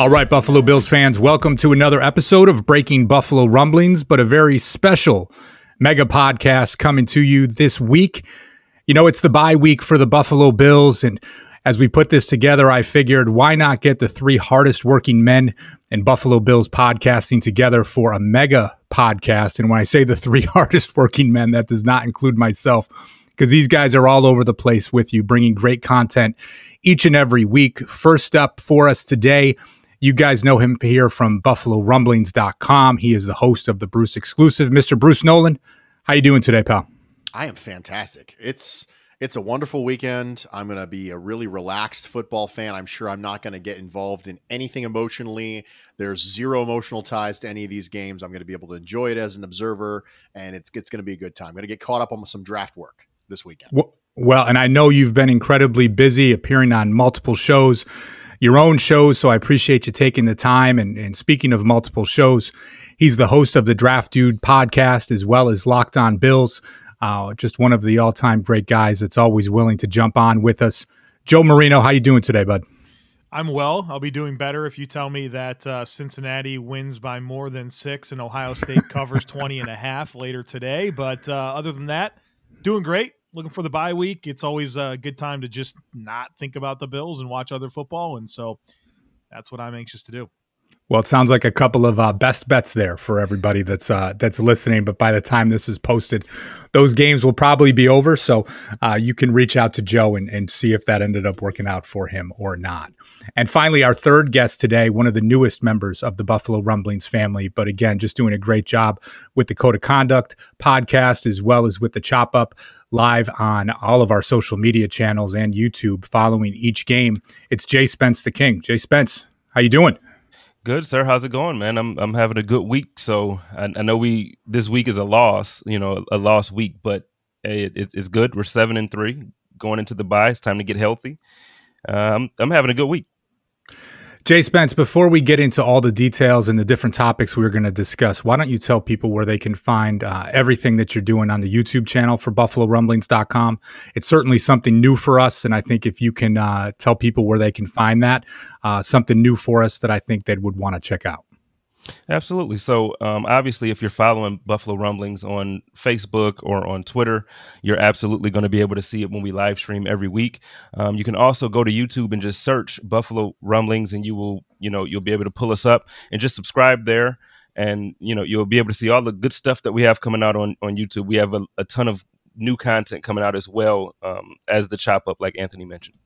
All right, Buffalo Bills fans, welcome to another episode of Breaking Buffalo Rumblings, but a very special mega podcast coming to you this week. You know, it's the bye week for the Buffalo Bills, and as we put this together, I figured why not get the three hardest working men in Buffalo Bills podcasting together for a mega podcast. And when I say the three hardest working men, that does not include myself, because these guys are all over the place with you, bringing great content each and every week. First up for us today, you guys know him here from BuffaloRumblings.com. He is the host of the Bruce exclusive. Mr. Bruce Nolan, how you doing today, pal? I am fantastic. It's it's a wonderful weekend. I'm going to be a really relaxed football fan. I'm sure I'm not going to get involved in anything emotionally. There's zero emotional ties to any of these games. I'm going to be able to enjoy it as an observer, and it's it's going to be a good time. I'm going to get caught up on some draft work this weekend. Well, well, and I know you've been incredibly busy appearing on multiple shows your own shows. So I appreciate you taking the time. And, and speaking of multiple shows, he's the host of the Draft Dude podcast as well as Locked On Bills. Uh, just one of the all-time great guys that's always willing to jump on with us. Joe Marino, how you doing today, bud? I'm well. I'll be doing better if you tell me that uh, Cincinnati wins by more than six and Ohio State covers 20 and a half later today. But uh, other than that, doing great looking for the bye week. It's always a good time to just not think about the Bills and watch other football, and so that's what I'm anxious to do. Well, it sounds like a couple of uh, best bets there for everybody that's uh, that's listening. But by the time this is posted, those games will probably be over. So uh, you can reach out to Joe and, and see if that ended up working out for him or not. And finally, our third guest today, one of the newest members of the Buffalo Rumblings family, but again, just doing a great job with the Code of Conduct podcast as well as with the Chop Up live on all of our social media channels and YouTube following each game. It's Jay Spence the King. Jay Spence, how you doing? Good, sir. How's it going, man? I'm I'm having a good week. So I, I know we this week is a loss, you know, a lost week, but hey, it, it's good. We're seven and three going into the bye. It's time to get healthy. Uh, I'm I'm having a good week. Jay Spence, before we get into all the details and the different topics we are going to discuss, why don't you tell people where they can find uh, everything that you're doing on the YouTube channel for BuffaloRumblings.com? It's certainly something new for us. And I think if you can uh, tell people where they can find that, uh, something new for us that I think they would want to check out. Absolutely. So, um, obviously, if you're following Buffalo Rumblings on Facebook or on Twitter, you're absolutely going to be able to see it when we live stream every week. Um, you can also go to YouTube and just search Buffalo Rumblings, and you will, you know, you'll be able to pull us up and just subscribe there. And you know, you'll be able to see all the good stuff that we have coming out on on YouTube. We have a, a ton of new content coming out as well um, as the chop up, like Anthony mentioned.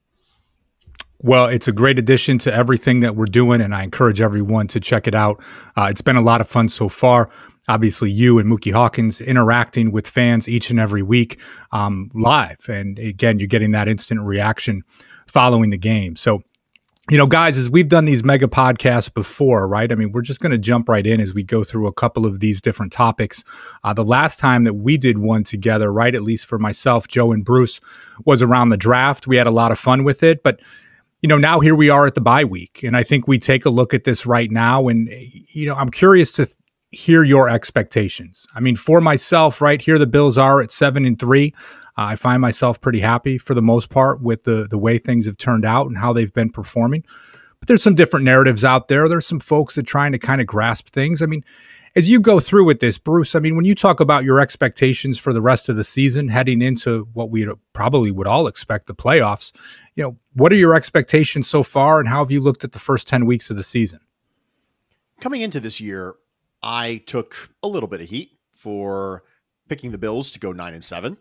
Well, it's a great addition to everything that we're doing, and I encourage everyone to check it out. Uh, it's been a lot of fun so far. Obviously, you and Mookie Hawkins interacting with fans each and every week um, live. And again, you're getting that instant reaction following the game. So, you know, guys, as we've done these mega podcasts before, right? I mean, we're just going to jump right in as we go through a couple of these different topics. Uh, the last time that we did one together, right, at least for myself, Joe, and Bruce, was around the draft. We had a lot of fun with it, but you know, now here we are at the bye week. And I think we take a look at this right now. And, you know, I'm curious to th- hear your expectations. I mean, for myself, right here, the Bills are at seven and three. Uh, I find myself pretty happy for the most part with the, the way things have turned out and how they've been performing. But there's some different narratives out there. There's some folks that trying to kind of grasp things. I mean, as you go through with this, Bruce, I mean, when you talk about your expectations for the rest of the season heading into what we probably would all expect the playoffs, you know, what are your expectations so far and how have you looked at the first 10 weeks of the season? Coming into this year, I took a little bit of heat for picking the Bills to go 9 and 7.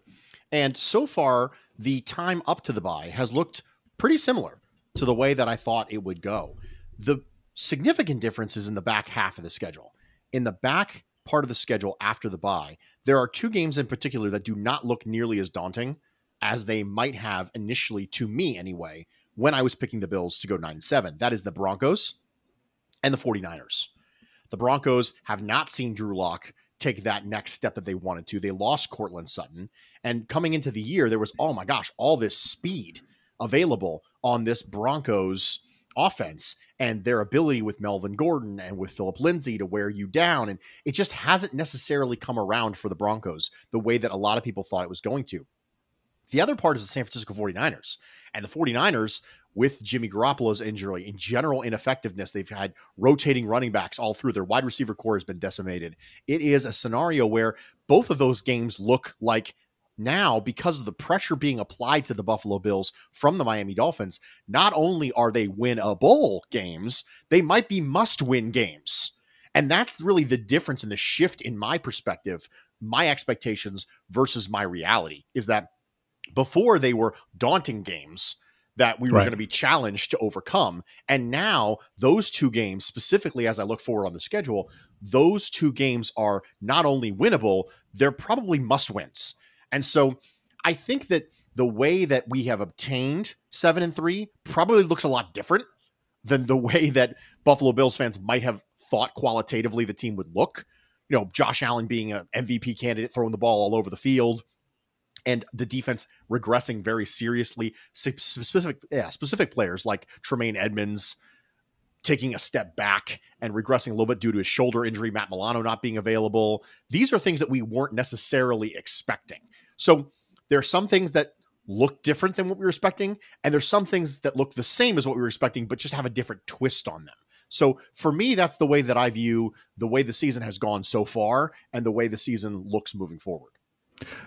And so far, the time up to the bye has looked pretty similar to the way that I thought it would go. The significant difference is in the back half of the schedule in the back part of the schedule after the bye, there are two games in particular that do not look nearly as daunting as they might have initially to me anyway when I was picking the Bills to go 9 and 7. That is the Broncos and the 49ers. The Broncos have not seen Drew Lock take that next step that they wanted to. They lost Courtland Sutton. And coming into the year, there was, oh my gosh, all this speed available on this Broncos offense and their ability with Melvin Gordon and with Philip Lindsay to wear you down. And it just hasn't necessarily come around for the Broncos the way that a lot of people thought it was going to. The other part is the San Francisco 49ers. And the 49ers with Jimmy Garoppolo's injury in general ineffectiveness. They've had rotating running backs all through. Their wide receiver corps has been decimated. It is a scenario where both of those games look like now because of the pressure being applied to the Buffalo Bills from the Miami Dolphins, not only are they winnable games, they might be must win games. And that's really the difference in the shift in my perspective, my expectations versus my reality is that before they were daunting games that we were right. going to be challenged to overcome. And now, those two games, specifically as I look forward on the schedule, those two games are not only winnable, they're probably must wins. And so I think that the way that we have obtained seven and three probably looks a lot different than the way that Buffalo Bills fans might have thought qualitatively the team would look. You know, Josh Allen being an MVP candidate, throwing the ball all over the field, and the defense regressing very seriously. Specific, yeah, specific players like Tremaine Edmunds taking a step back and regressing a little bit due to his shoulder injury, Matt Milano not being available. These are things that we weren't necessarily expecting. So there are some things that look different than what we were expecting, and there's some things that look the same as what we were expecting, but just have a different twist on them. So for me, that's the way that I view the way the season has gone so far and the way the season looks moving forward.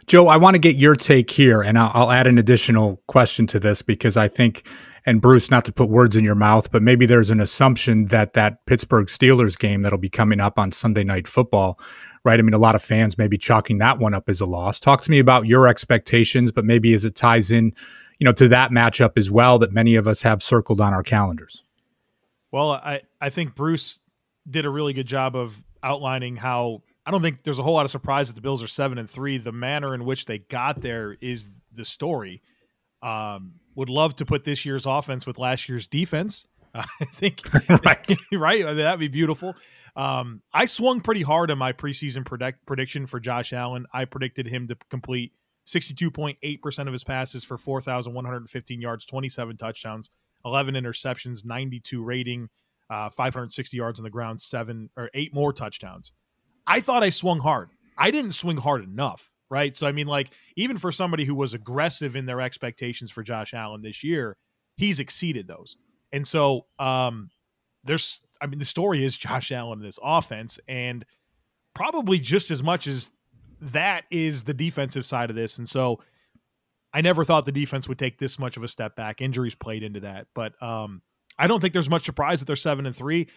Joe, I want to get your take here, and I'll, I'll, add an additional question to this because I think, and Bruce, not to put words in your mouth, but maybe there's an assumption that that Pittsburgh Steelers game that'll be coming up on Sunday Night Football, right? I mean, a lot of fans may be chalking that one up as a loss. Talk to me about your expectations, but maybe as it ties in, you know, to that matchup as well that many of us have circled on our calendars. Well, I I think Bruce did a really good job of outlining how I don't think there's a whole lot of surprise that the Bills are seven and three. The manner in which they got there is the story. Um, would love to put this year's offense with last year's defense. Uh, I think right, right. That'd be beautiful. Um, I swung pretty hard on my preseason predict- prediction for Josh Allen. I predicted him to complete 62.8% of his passes for 4,115 yards, 27 touchdowns, 11 interceptions, 92 rating, uh, 560 yards on the ground, seven or eight more touchdowns. I thought I swung hard. I didn't swing hard enough, right? So I mean, like even for somebody who was aggressive in their expectations for Josh Allen this year, he's exceeded those. And so um there's I mean the story is Josh Allen in this offense and probably just as much as that is the defensive side of this. And so I never thought the defense would take this much of a step back. Injuries played into that, but um I don't think there's much surprise that they're 7 and 3.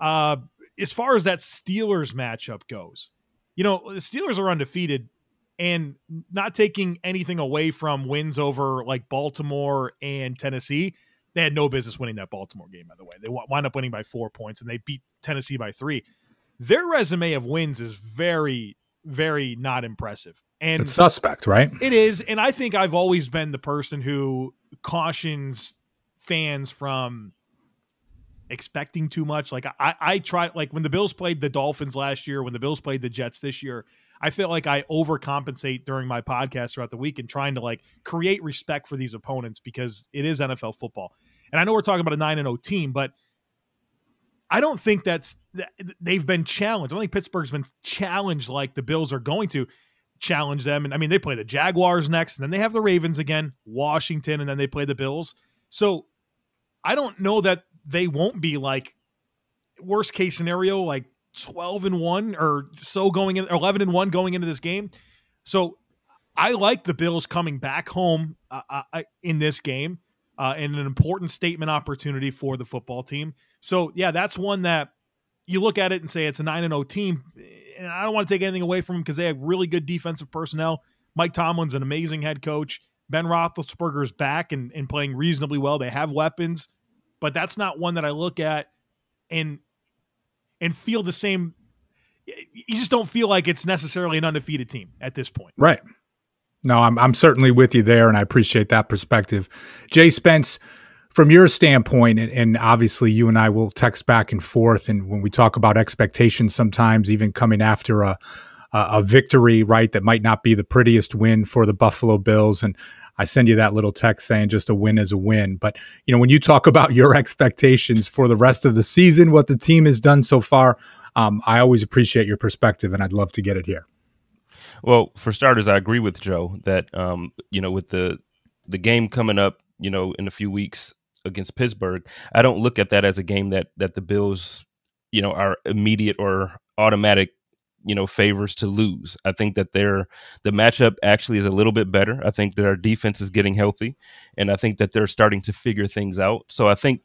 Uh as far as that Steelers matchup goes, you know, the Steelers are undefeated and not taking anything away from wins over like Baltimore and Tennessee. They had no business winning that Baltimore game, by the way. They wound up winning by four points and they beat Tennessee by three. Their resume of wins is very, very not impressive. And it's suspect, right? It is. And I think I've always been the person who cautions fans from expecting too much. Like I, I try like when the Bills played the Dolphins last year, when the Bills played the Jets this year, I feel like I overcompensate during my podcast throughout the week and trying to like create respect for these opponents because it is NFL football. And I know we're talking about a 9 and 0 team, but I don't think that's they've been challenged. I don't think Pittsburgh's been challenged like the Bills are going to challenge them. And I mean, they play the Jaguars next, and then they have the Ravens again, Washington, and then they play the Bills. So I don't know that they won't be like worst case scenario like 12 and 1 or so going in 11 and 1 going into this game. So I like the Bills coming back home uh, uh, in this game uh, and an important statement opportunity for the football team. So yeah, that's one that you look at it and say it's a 9 and 0 team and I don't want to take anything away from them because they have really good defensive personnel. Mike Tomlin's an amazing head coach. Ben Roethlisberger's back and, and playing reasonably well. They have weapons but that's not one that I look at and and feel the same. You just don't feel like it's necessarily an undefeated team at this point, right? No, I'm I'm certainly with you there, and I appreciate that perspective. Jay Spence, from your standpoint, and, and, obviously you and I will text back and forth, and when we talk about expectations, sometimes even coming after a a victory, right, that might not be the prettiest win for the Buffalo Bills, and I send you that little text saying just a win is a win. But, you know, when you talk about your expectations for the rest of the season, what the team has done so far, um, I always appreciate your perspective and I'd love to get it here. Well, for starters, I agree with Joe that, um, you know, with the, the game coming up, you know, in a few weeks, against Pittsburgh, I don't look at that as a game that that the Bills, you know, are immediate or automatic, you know, favors to lose. I think that their the matchup actually is a little bit better. I think that our defense is getting healthy, and I think that they're starting to figure things out. So I think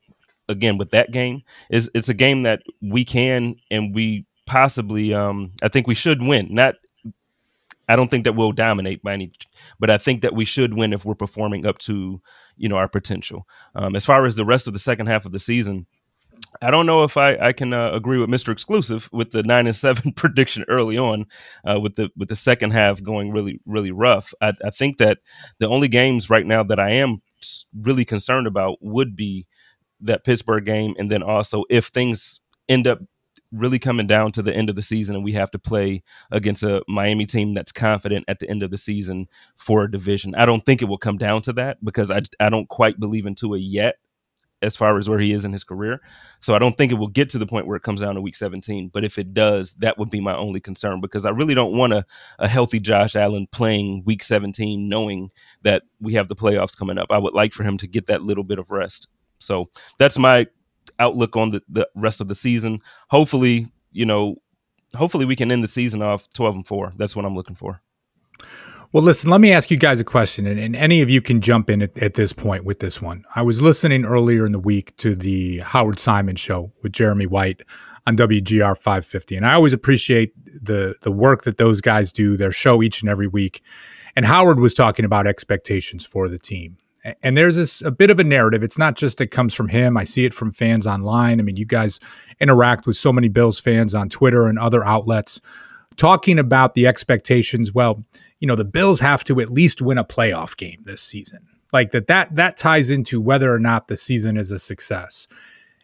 again with that game is it's a game that we can and we possibly um I think we should win. Not I don't think that we'll dominate by any, but I think that we should win if we're performing up to you know our potential. Um, as far as the rest of the second half of the season, I don't know if I, I can uh, agree with Mr. Exclusive with the nine and seven prediction early on, uh, with the with the second half going really really rough. I, I think that the only games right now that I am really concerned about would be that Pittsburgh game, and then also if things end up really coming down to the end of the season and we have to play against a Miami team that's confident at the end of the season for a division. I don't think it will come down to that because I, I don't quite believe in Tua yet as far as where he is in his career. So I don't think it will get to the point where it comes down to week 17. But if it does, that would be my only concern because I really don't want a, a healthy Josh Allen playing week 17 knowing that we have the playoffs coming up. I would like for him to get that little bit of rest. So that's my outlook on the, the rest of the season. Hopefully, you know, hopefully we can end the season off 12 and 4. That's what I'm looking for. Well, listen, let me ask you guys a question, and, and any of you can jump in at, at, this point with this one. I was listening earlier in the week to the Howard Simon show with Jeremy White on WGR 550, and I always appreciate the the work that those guys do, their show each and every week. And Howard was talking about expectations for the team and there's this a bit of a narrative. It's not just it comes from him. I see it from fans online. I mean, you guys interact with so many Bills fans on Twitter and other outlets talking about the expectations. Well, you know, the Bills have to at least win a playoff game this season. Like that that that ties into whether or not the season is a success.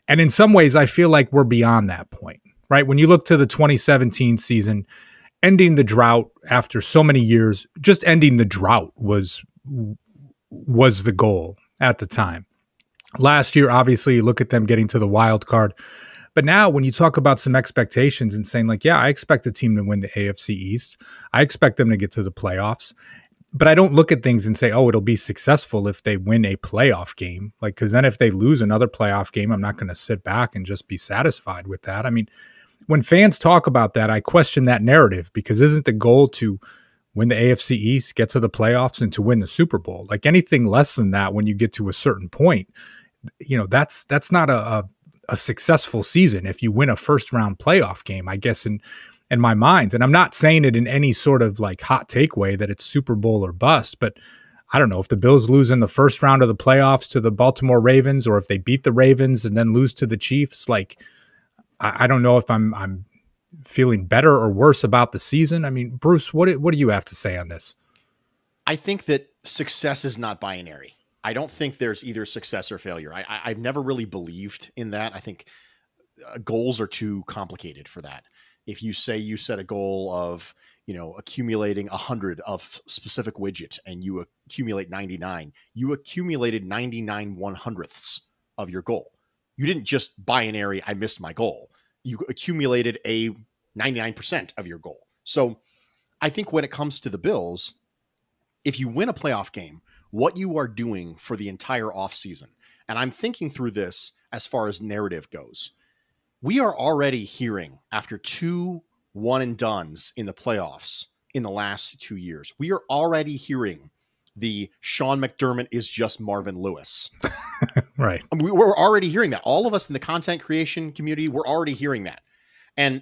And in some ways I feel like we're beyond that point. Right? When you look to the 2017 season, ending the drought after so many years, just ending the drought was was the goal at the time. Last year, obviously, look at them getting to the wild card. But now, when you talk about some expectations and saying, like, yeah, I expect the team to win the AFC East, I expect them to get to the playoffs. But I don't look at things and say, oh, it'll be successful if they win a playoff game. Like, because then if they lose another playoff game, I'm not going to sit back and just be satisfied with that. I mean, when fans talk about that, I question that narrative because isn't the goal to win the AFC East, get to the playoffs, and to win the Super Bowl. Like anything less than that, when you get to a certain point, you know that's that's not a, a, a successful season if you win a first round playoff game. I guess in in my mind, and I'm not saying it in any sort of like hot take way that it's Super Bowl or bust, but I don't know if the Bills lose in the first round of the playoffs to the Baltimore Ravens, or if they beat the Ravens and then lose to the Chiefs. Like I, I don't know if I'm I'm feeling better or worse about the season? I mean, Bruce, what what do you have to say on this? I think that success is not binary. I don't think there's either success or failure. I, I have never really believed in that. I think uh, goals are too complicated for that. If you say you set a goal of you know accumulating a hundred of specific widget and you accumulate 99 you accumulated 99 one hundredths of your goal you didn't just binary i missed my goal you accumulated a 99% of your goal. So I think when it comes to the Bills, if you win a playoff game, what you are doing for the entire offseason, and I'm thinking through this as far as narrative goes, we are already hearing after two one and dones in the playoffs in the last two years, we are already hearing the Sean McDermott is just Marvin Lewis. right. We, we're already hearing that. All of us in the content creation community, we're already hearing that. And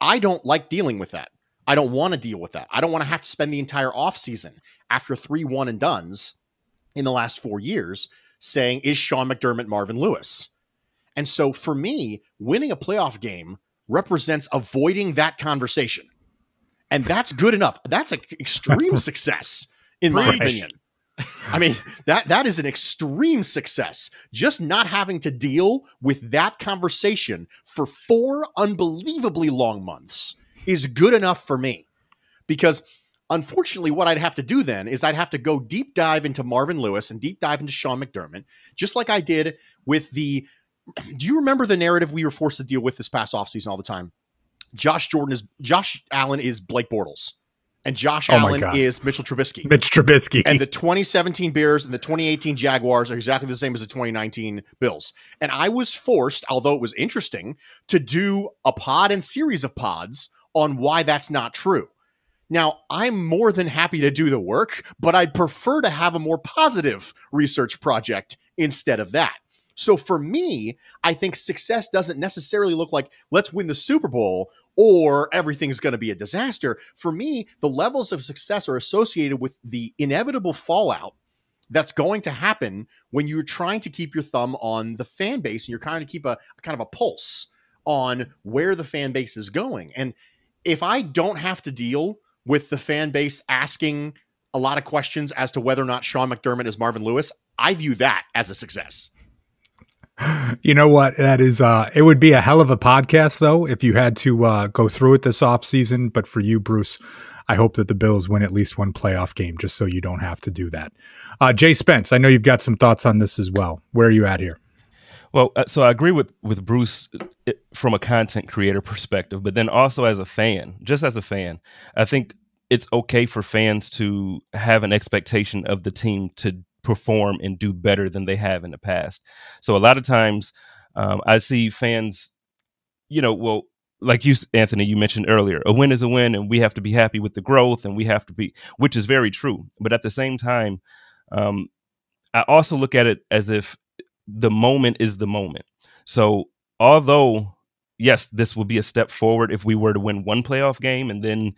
I don't like dealing with that. I don't want to deal with that. I don't want to have to spend the entire offseason after three one and duns in the last four years saying, is Sean McDermott Marvin Lewis? And so for me, winning a playoff game represents avoiding that conversation. And that's good enough. That's an extreme success in my opinion. I mean, that that is an extreme success. Just not having to deal with that conversation for four unbelievably long months is good enough for me. Because unfortunately, what I'd have to do then is I'd have to go deep dive into Marvin Lewis and deep dive into Sean McDermott, just like I did with the. Do you remember the narrative we were forced to deal with this past offseason all the time? Josh Jordan is Josh Allen is Blake Bortles and Josh Oh Allen is Mitchell Trubisky. Mitch Trubisky. and the 2017 Bears and the 2018 Jaguars are exactly the same as the 2019 Bills. And I was forced, although it was interesting, to do a pod and series of pods on why that's not true. Now, I'm more than happy to do the work, but I'd prefer to have a more positive research project instead of that. So for me, I think success doesn't necessarily look like let's win the Super Bowl or everything's going to be a disaster. For me, the levels of success are associated with the inevitable fallout that's going to happen when you're trying to keep your thumb on the fan base and you're trying to keep a, a kind of a pulse on where the fan base is going. And if I don't have to deal with the fan base asking a lot of questions as to whether or not Sean McDermott is Marvin Lewis, I view that as a success. You know what? That is uh it would be a hell of a podcast though if you had to uh go through it this offseason. But for you, Bruce, I hope that the Bills win at least one playoff game just so you don't have to do that. Uh Jay Spence, I know you've got some thoughts on this as well. Where are you at here? Well, uh, so I agree with with Bruce uh, from a content creator perspective, but then also as a fan, just as a fan, I think it's okay for fans to have an expectation of the team to perform and do better than they have in the past. So a lot of times, um, I see fans, you know, well, like you, Anthony, you mentioned earlier, a win is a win, and we have to be happy with the growth, and we have to be, which is very true. But at the same time, um, I also look at it as if the moment is the moment. So although yes, this will be a step forward if we were to win one playoff game and then,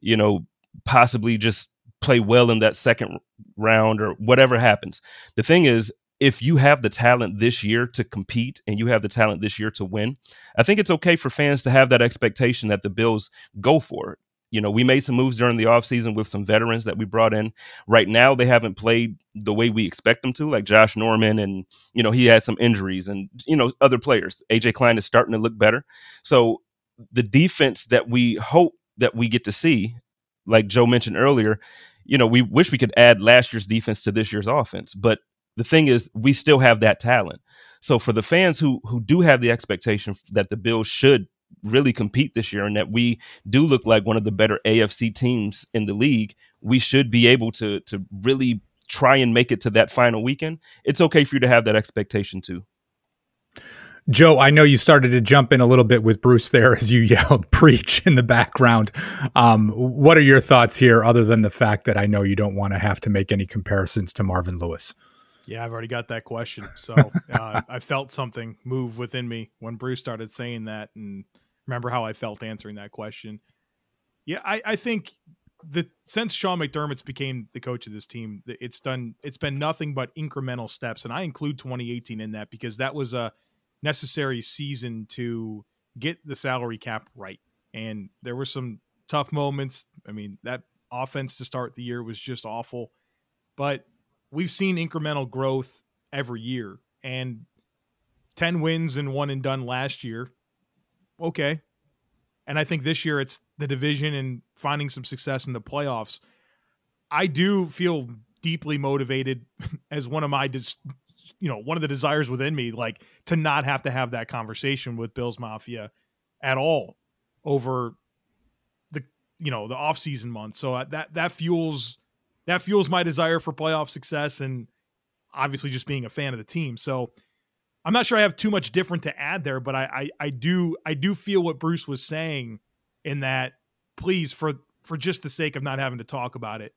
you know, possibly just play well in that second round or whatever happens. The thing is, if you have the talent this year to compete and you have the talent this year to win, I think it's okay for fans to have that expectation that the Bills go for it. You know, we made some moves during the offseason with some veterans that we brought in. Right now, they haven't played the way we expect them to, like Josh Norman, and, you know, he had some injuries and, you know, other players. AJ Klein is starting to look better. So the defense that we hope that we get to see, like Joe mentioned earlier, you know, we wish we could add last year's defense to this year's offense. But the thing is, we still have that talent. So for the fans who who do have the expectation that the Bills should really compete this year and that we do look like one of the better AFC teams in the league, we should be able to to really try and make it to that final weekend. It's okay for you to have that expectation too. Joe, I know you started to jump in a little bit with Bruce there as you yelled preach in the background. Um, what are your thoughts here, other than the fact that I know you don't want to have to make any comparisons to Marvin Lewis? Yeah, I've already got that question. So uh, I felt something move within me when Bruce started saying that, and remember how I felt answering that question. Yeah, I, I think the since Sean McDermott's became the coach of this team, it's done. It's been nothing but incremental steps, and I include 2018 in that because that was a necessary season to get the salary cap right. And there were some tough moments. I mean, that offense to start the year was just awful, but we've seen incremental growth every year and 10 wins and one and done last year. Okay. And I think this year it's the division and finding some success in the playoffs. I do feel deeply motivated as one of my dis- you know, one of the desires within me like to not have to have that conversation with Bills Mafia at all over the you know, the off-season months. So uh, that that fuels that fuels my desire for playoff success and obviously just being a fan of the team. So I'm not sure I have too much different to add there, but I, I, I do I do feel what Bruce was saying in that please for for just the sake of not having to talk about it,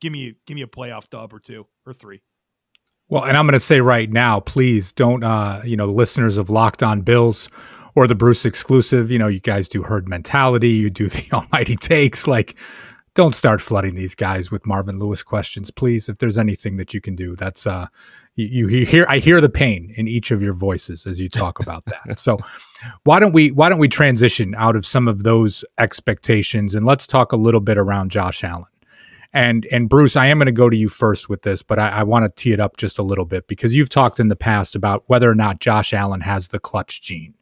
give me give me a playoff dub or two or three. Well, and I'm going to say right now, please don't, uh, you know, listeners of Locked On Bills or the Bruce exclusive, you know, you guys do herd mentality, you do the almighty takes. Like, don't start flooding these guys with Marvin Lewis questions, please. If there's anything that you can do, that's, uh, you, you hear, I hear the pain in each of your voices as you talk about that. so, why don't we, why don't we transition out of some of those expectations and let's talk a little bit around Josh Allen. And and Bruce, I am going to go to you first with this, but I, I want to tee it up just a little bit because you've talked in the past about whether or not Josh Allen has the clutch gene.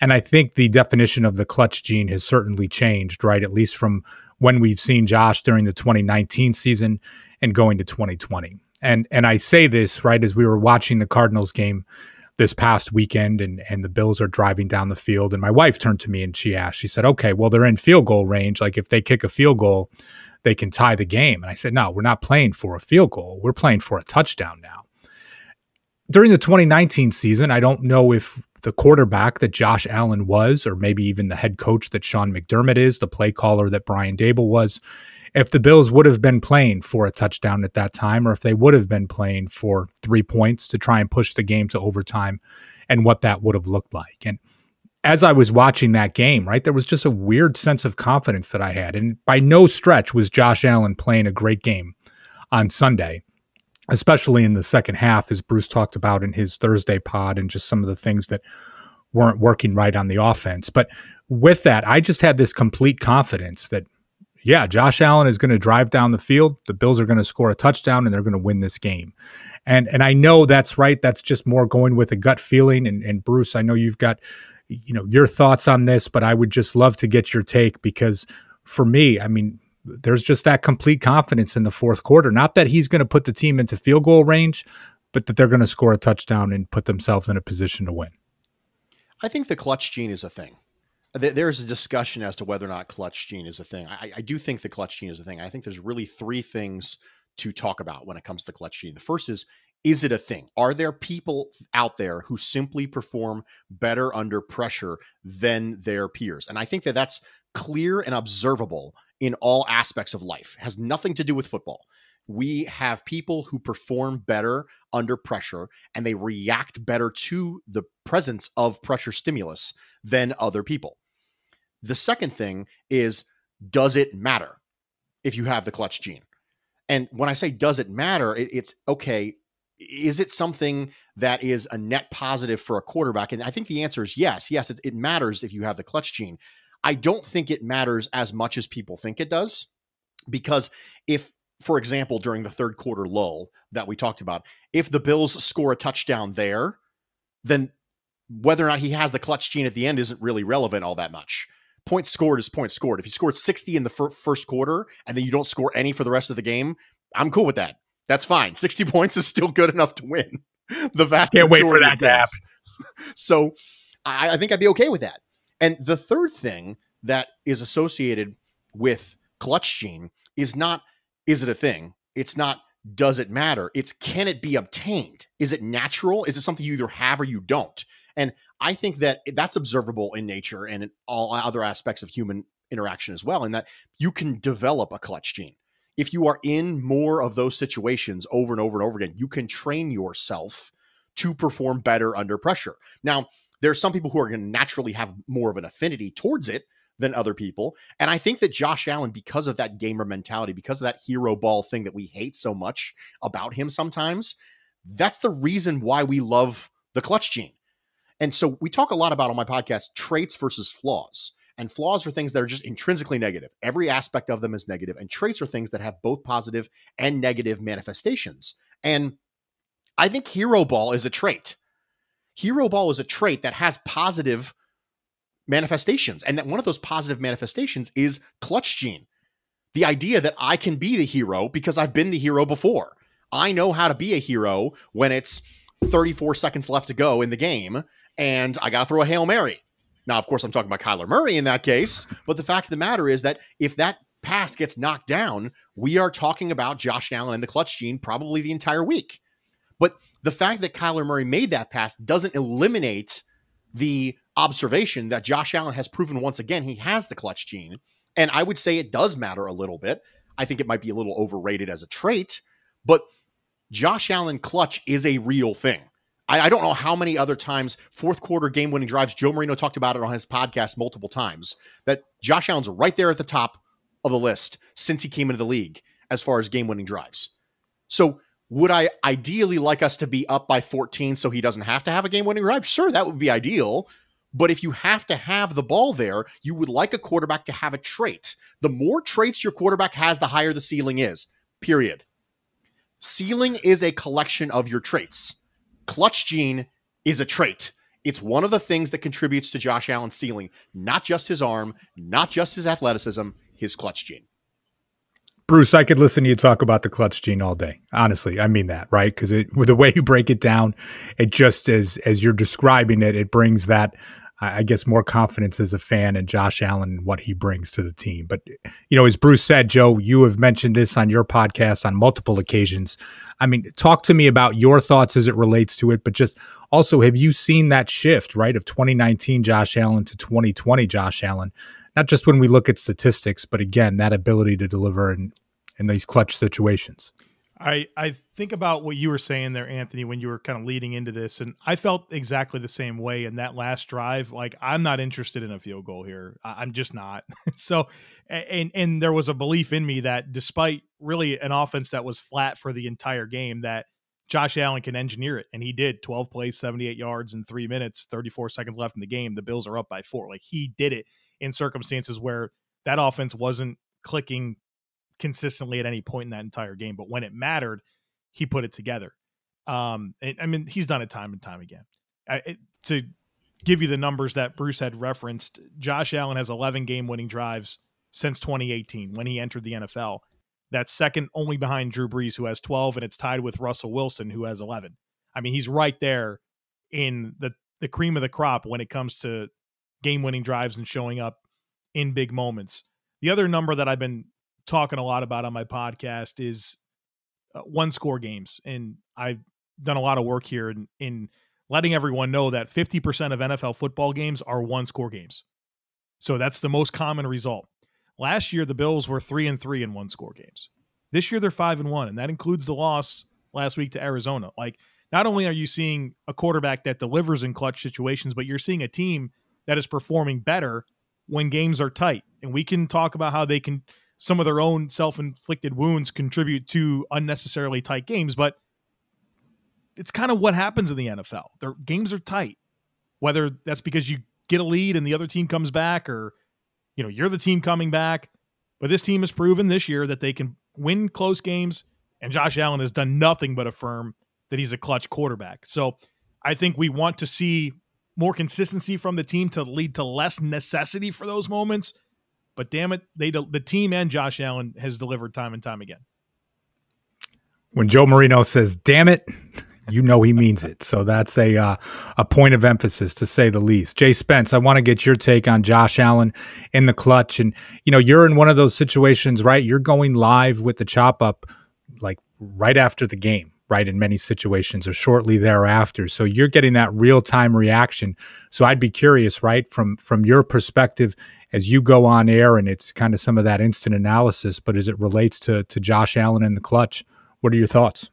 And I think the definition of the clutch gene has certainly changed, right? At least from when we've seen Josh during the 2019 season and going to 2020. And and I say this right as we were watching the Cardinals game this past weekend and and the Bills are driving down the field and my wife turned to me and she asked, she said, "Okay, well they're in field goal range. Like if they kick a field goal, they can tie the game. And I said, no, we're not playing for a field goal. We're playing for a touchdown now. During the 2019 season, I don't know if the quarterback that Josh Allen was, or maybe even the head coach that Sean McDermott is, the play caller that Brian Daboll was, if the Bills would have been playing for a touchdown at that time, or if they would have been playing for three points to try and push the game to overtime, and what that would have looked like. And as I was watching that game, right, there was just a weird sense of confidence that I had. And by no stretch was Josh Allen playing a great game on Sunday, especially in the second half, as Bruce talked about in his Thursday pod and just some of the things that weren't working right on the offense. But with that, I just had this complete confidence that, yeah, Josh Allen is going to drive down the field. The Bills are going to score a touchdown and they're going to win this game. And and I know that's right. That's just more going with a gut feeling. And, and Bruce, I know you've got you know your thoughts on this, but I would just love to get your take because for me, I mean, there's just that complete confidence in the fourth quarter. Not that he's going to put the team into field goal range, but that they're going to score a touchdown and put themselves in a position to win. I think the clutch gene is a thing. There's a discussion as to whether or not clutch gene is a thing. I, I do think the clutch gene is a thing. I think there's really three things to talk about when it comes to the clutch gene. The first is is it a thing? Are there people out there who simply perform better under pressure than their peers? And I think that that's clear and observable in all aspects of life. It has nothing to do with football. We have people who perform better under pressure and they react better to the presence of pressure stimulus than other people. The second thing is does it matter if you have the clutch gene? And when I say does it matter, it's okay, is it something that is a net positive for a quarterback? And I think the answer is yes. Yes, it, it, matters if you have the clutch gene. I don't think it matters as much as people think it does, because if, for example, during the third quarter lull that we talked about, if the Bills score a touchdown there, then whether or not he has the clutch gene at the end isn't really relevant all that much. Points scored is points scored. If you scored 60 in the fir- first quarter and then you don't score any for the rest of the game, I'm cool with that that's fine. 60 points is still good enough to win. The vast can't wait for that to happen. So I, I think I'd be okay with that. And the third thing that is associated with clutch gene is not is it a thing? It's not does it matter? It's can it be obtained? Is it natural? Is it something you either have or you don't? And I think that that's observable in nature and in all other aspects of human interaction as well, in that you can develop a clutch gene if you are in more of those situations over and over and over again, you can train yourself to perform better under pressure. Now, there are some people who are going to naturally have more of an affinity towards it than other people. And I think that Josh Allen, because of that gamer mentality, because of that hero ball thing that we hate so much about him sometimes, that's the reason why we love the clutch gene. And so we talk a lot about on my podcast traits versus flaws. And flaws are things that are just intrinsically negative. Every aspect of them is negative, and traits are things that have both positive and negative manifestations. And I think hero ball is a trait. Hero ball is a trait that has positive manifestations. And that one of those positive manifestations is clutch gene. The idea that I can be the hero because I've been the hero before. I know how to be a hero when it's 34 seconds left to go in the game and I got to throw a Hail Mary. Now, of course, I'm talking about Kyler Murray in that case, but the fact of the matter is that if that pass gets knocked down, we are talking about Josh Allen and the clutch gene probably the entire week. But the fact that Kyler Murray made that pass doesn't eliminate the observation that Josh Allen has proven once again he has the clutch gene. And I would say it does matter a little bit. I think it might be a little overrated as a trait, but Josh Allen clutch is a real thing. I, I don't know how many other times fourth quarter game winning drives. Joe Marino talked about it on his podcast multiple times that Josh Allen's right there at the top of the list since he came into the league as far as game winning drives. So would I ideally like us to be up by 14 so he doesn't have to have a game winning drive? Sure, that would be ideal. But if you have to have the ball there, you would like a quarterback to have a trait. The more traits your quarterback has, the higher the ceiling is, period. Ceiling is a collection of your traits clutch gene is a trait. It's one of the things that contributes to Josh Allen's ceiling, not just his arm, not just his athleticism, his clutch gene. Bruce, I could listen to you talk about the clutch gene all day. Honestly, I mean that, right? Because with the way you break it down, it just as as you're describing it, it brings that I guess more confidence as a fan in Josh Allen and what he brings to the team. But you know, as Bruce said, Joe, you have mentioned this on your podcast on multiple occasions. I mean, talk to me about your thoughts as it relates to it, but just also have you seen that shift, right, of 2019 Josh Allen to 2020 Josh Allen? Not just when we look at statistics, but again, that ability to deliver in in these clutch situations. I I think about what you were saying there, Anthony, when you were kind of leading into this, and I felt exactly the same way in that last drive. Like I'm not interested in a field goal here. I'm just not. so, and and there was a belief in me that despite really an offense that was flat for the entire game, that Josh Allen can engineer it, and he did. 12 plays, 78 yards in three minutes, 34 seconds left in the game. The Bills are up by four. Like he did it in circumstances where that offense wasn't clicking consistently at any point in that entire game, but when it mattered, he put it together. Um, and, I mean, he's done it time and time again. I, it, to give you the numbers that Bruce had referenced, Josh Allen has 11 game winning drives since 2018 when he entered the NFL. That's second only behind Drew Brees, who has 12, and it's tied with Russell Wilson, who has 11. I mean, he's right there in the the cream of the crop when it comes to game winning drives and showing up in big moments. The other number that I've been talking a lot about on my podcast is uh, one score games. And I've done a lot of work here in, in letting everyone know that 50% of NFL football games are one score games. So that's the most common result. Last year, the Bills were three and three in one score games. This year, they're five and one, and that includes the loss last week to Arizona. Like, not only are you seeing a quarterback that delivers in clutch situations, but you're seeing a team that is performing better when games are tight. And we can talk about how they can some of their own self-inflicted wounds contribute to unnecessarily tight games, but it's kind of what happens in the NFL. Their games are tight. Whether that's because you get a lead and the other team comes back or you know, you're the team coming back, but this team has proven this year that they can win close games and Josh Allen has done nothing but affirm that he's a clutch quarterback. So, I think we want to see more consistency from the team to lead to less necessity for those moments but damn it, they the team and Josh Allen has delivered time and time again. When Joe Marino says "damn it," you know he means it. So that's a uh, a point of emphasis to say the least. Jay Spence, I want to get your take on Josh Allen in the clutch, and you know you're in one of those situations, right? You're going live with the chop up, like right after the game, right? In many situations or shortly thereafter, so you're getting that real time reaction. So I'd be curious, right, from from your perspective as you go on air and it's kind of some of that instant analysis, but as it relates to to Josh Allen in the clutch, what are your thoughts?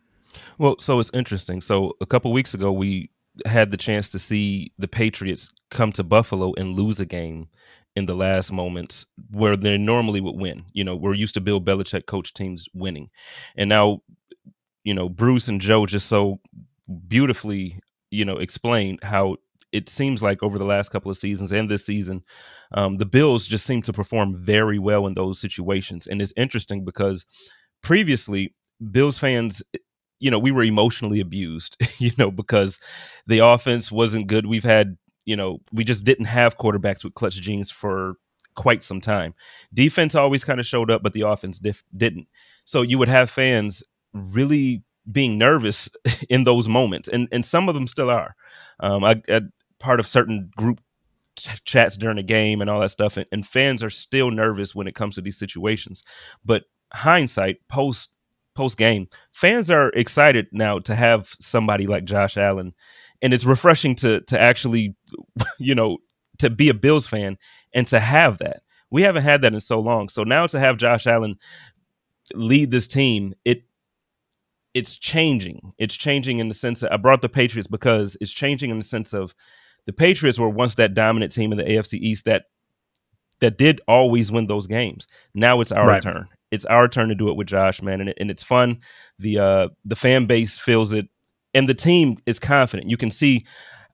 Well, so it's interesting. So a couple weeks ago, we had the chance to see the Patriots come to Buffalo and lose a game in the last moments where they normally would win. You know, we're used to Bill Belichick coach teams winning. And now, you know, Bruce and Joe just so beautifully, you know, explained how it seems like over the last couple of seasons and this season, um, the Bills just seem to perform very well in those situations. And it's interesting because previously, Bills fans, eh, you know, we were emotionally abused, you know, because the offense wasn't good. We've had, you know, we just didn't have quarterbacks with clutch genes for quite some time. Defense always kind of showed up, but the offense dif- didn't. So you would have fans really being nervous in those moments, and and some of them still are. Um, I, I part of certain group chats during the game and all that stuff and, and, fans are still nervous when it comes to these situations. But hindsight post post game fans are excited now to have somebody like josh allen and it's refreshing to to actually you know to be a bills fan and to have that. We haven't had that in so long. So now to have josh allen lead this team it it's changing it's changing in the sense that i brought the patriots because it's changing in the sense of the Patriots were once that dominant team in the AFC East that that did always win those games. Now it's our right. turn. It's our turn to do it with Josh, man, and, it, and it's fun. The uh, the fan base feels it, and the team is confident. You can see.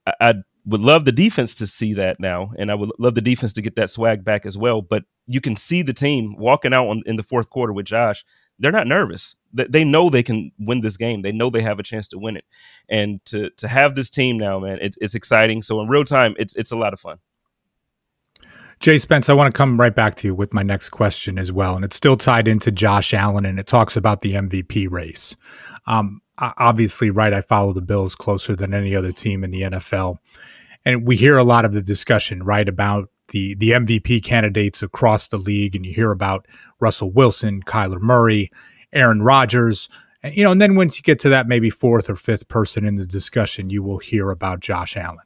I, I would love the defense to see that now, and I would love the defense to get that swag back as well. But you can see the team walking out on, in the fourth quarter with Josh. They're not nervous they know they can win this game. They know they have a chance to win it, and to to have this team now, man, it's it's exciting. So in real time, it's it's a lot of fun. Jay Spence, I want to come right back to you with my next question as well, and it's still tied into Josh Allen, and it talks about the MVP race. Um, obviously, right, I follow the Bills closer than any other team in the NFL, and we hear a lot of the discussion, right, about the the MVP candidates across the league, and you hear about Russell Wilson, Kyler Murray, Aaron Rodgers, you know, and then once you get to that maybe fourth or fifth person in the discussion, you will hear about Josh Allen.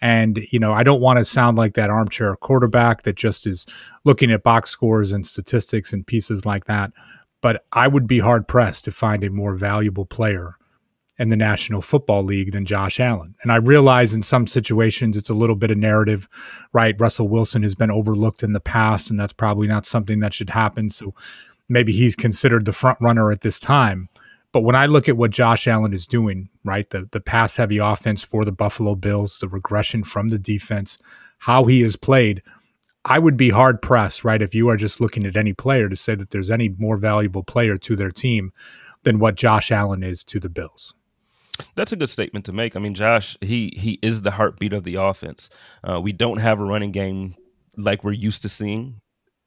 And, you know, I don't want to sound like that armchair quarterback that just is looking at box scores and statistics and pieces like that. But I would be hard pressed to find a more valuable player in the National Football League than Josh Allen. And I realize in some situations it's a little bit of narrative, right? Russell Wilson has been overlooked in the past, and that's probably not something that should happen. So maybe he's considered the front runner at this time. But when I look at what Josh Allen is doing, right, the the pass heavy offense for the Buffalo Bills, the regression from the defense, how he has played, I would be hard pressed, right, if you are just looking at any player to say that there's any more valuable player to their team than what Josh Allen is to the Bills. That's a good statement to make. I mean, Josh, he he is the heartbeat of the offense. Uh, we don't have a running game like we're used to seeing.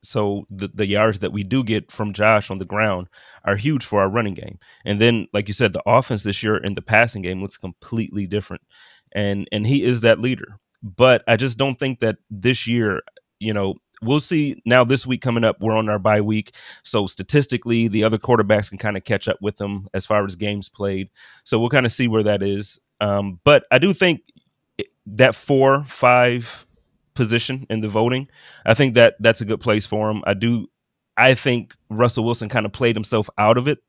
So the, the yards that we do get from Josh on the ground are huge for our running game. And then, like you said, the offense this year in the passing game looks completely different. And and he is that leader. But I just don't think that this year, you know, we'll see now this week coming up, we're on our bye week. So statistically, the other quarterbacks can kind of catch up with them as far as games played. So we'll kind of see where that is. Um, but I do think that four, five, position in the voting. I think that that's a good place for him. I do. I think Russell Wilson kind of played himself out of it,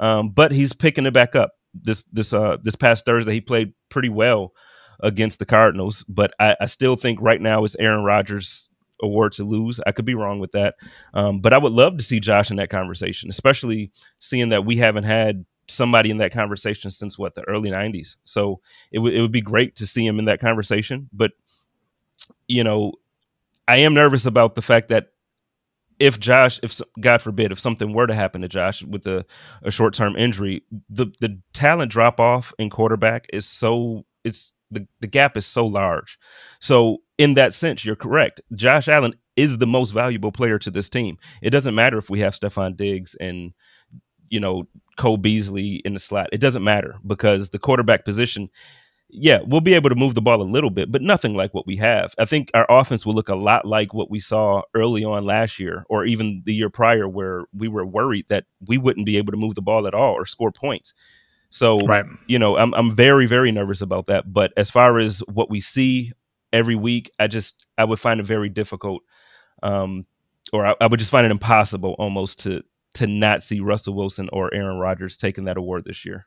um, but he's picking it back up. This this uh this past Thursday he played pretty well against the Cardinals, but I, I still think right now is Aaron Rodgers award to lose. I could be wrong with that, um, but I would love to see Josh in that conversation, especially seeing that we haven't had somebody in that conversation since what the early 90s so it, w- it would be great to see him in that conversation but you know, I am nervous about the fact that if Josh, if God forbid, if something were to happen to Josh with a, a short term injury, the the talent drop off in quarterback is so it's the, the gap is so large. So in that sense, you're correct. Josh Allen is the most valuable player to this team. It doesn't matter if we have Stefon Diggs and you know Cole Beasley in the slot. It doesn't matter because the quarterback position yeah, we'll be able to move the ball a little bit, but nothing like what we have. I think our offense will look a lot like what we saw early on last year or even the year prior, where we were worried that we wouldn't be able to move the ball at all or score points. So, right. you know, I'm I'm very very nervous about that. But as far as what we see every week, I just I would find it very difficult, um, or I, I would just find it impossible almost to to not see Russell Wilson or Aaron Rodgers taking that award this year.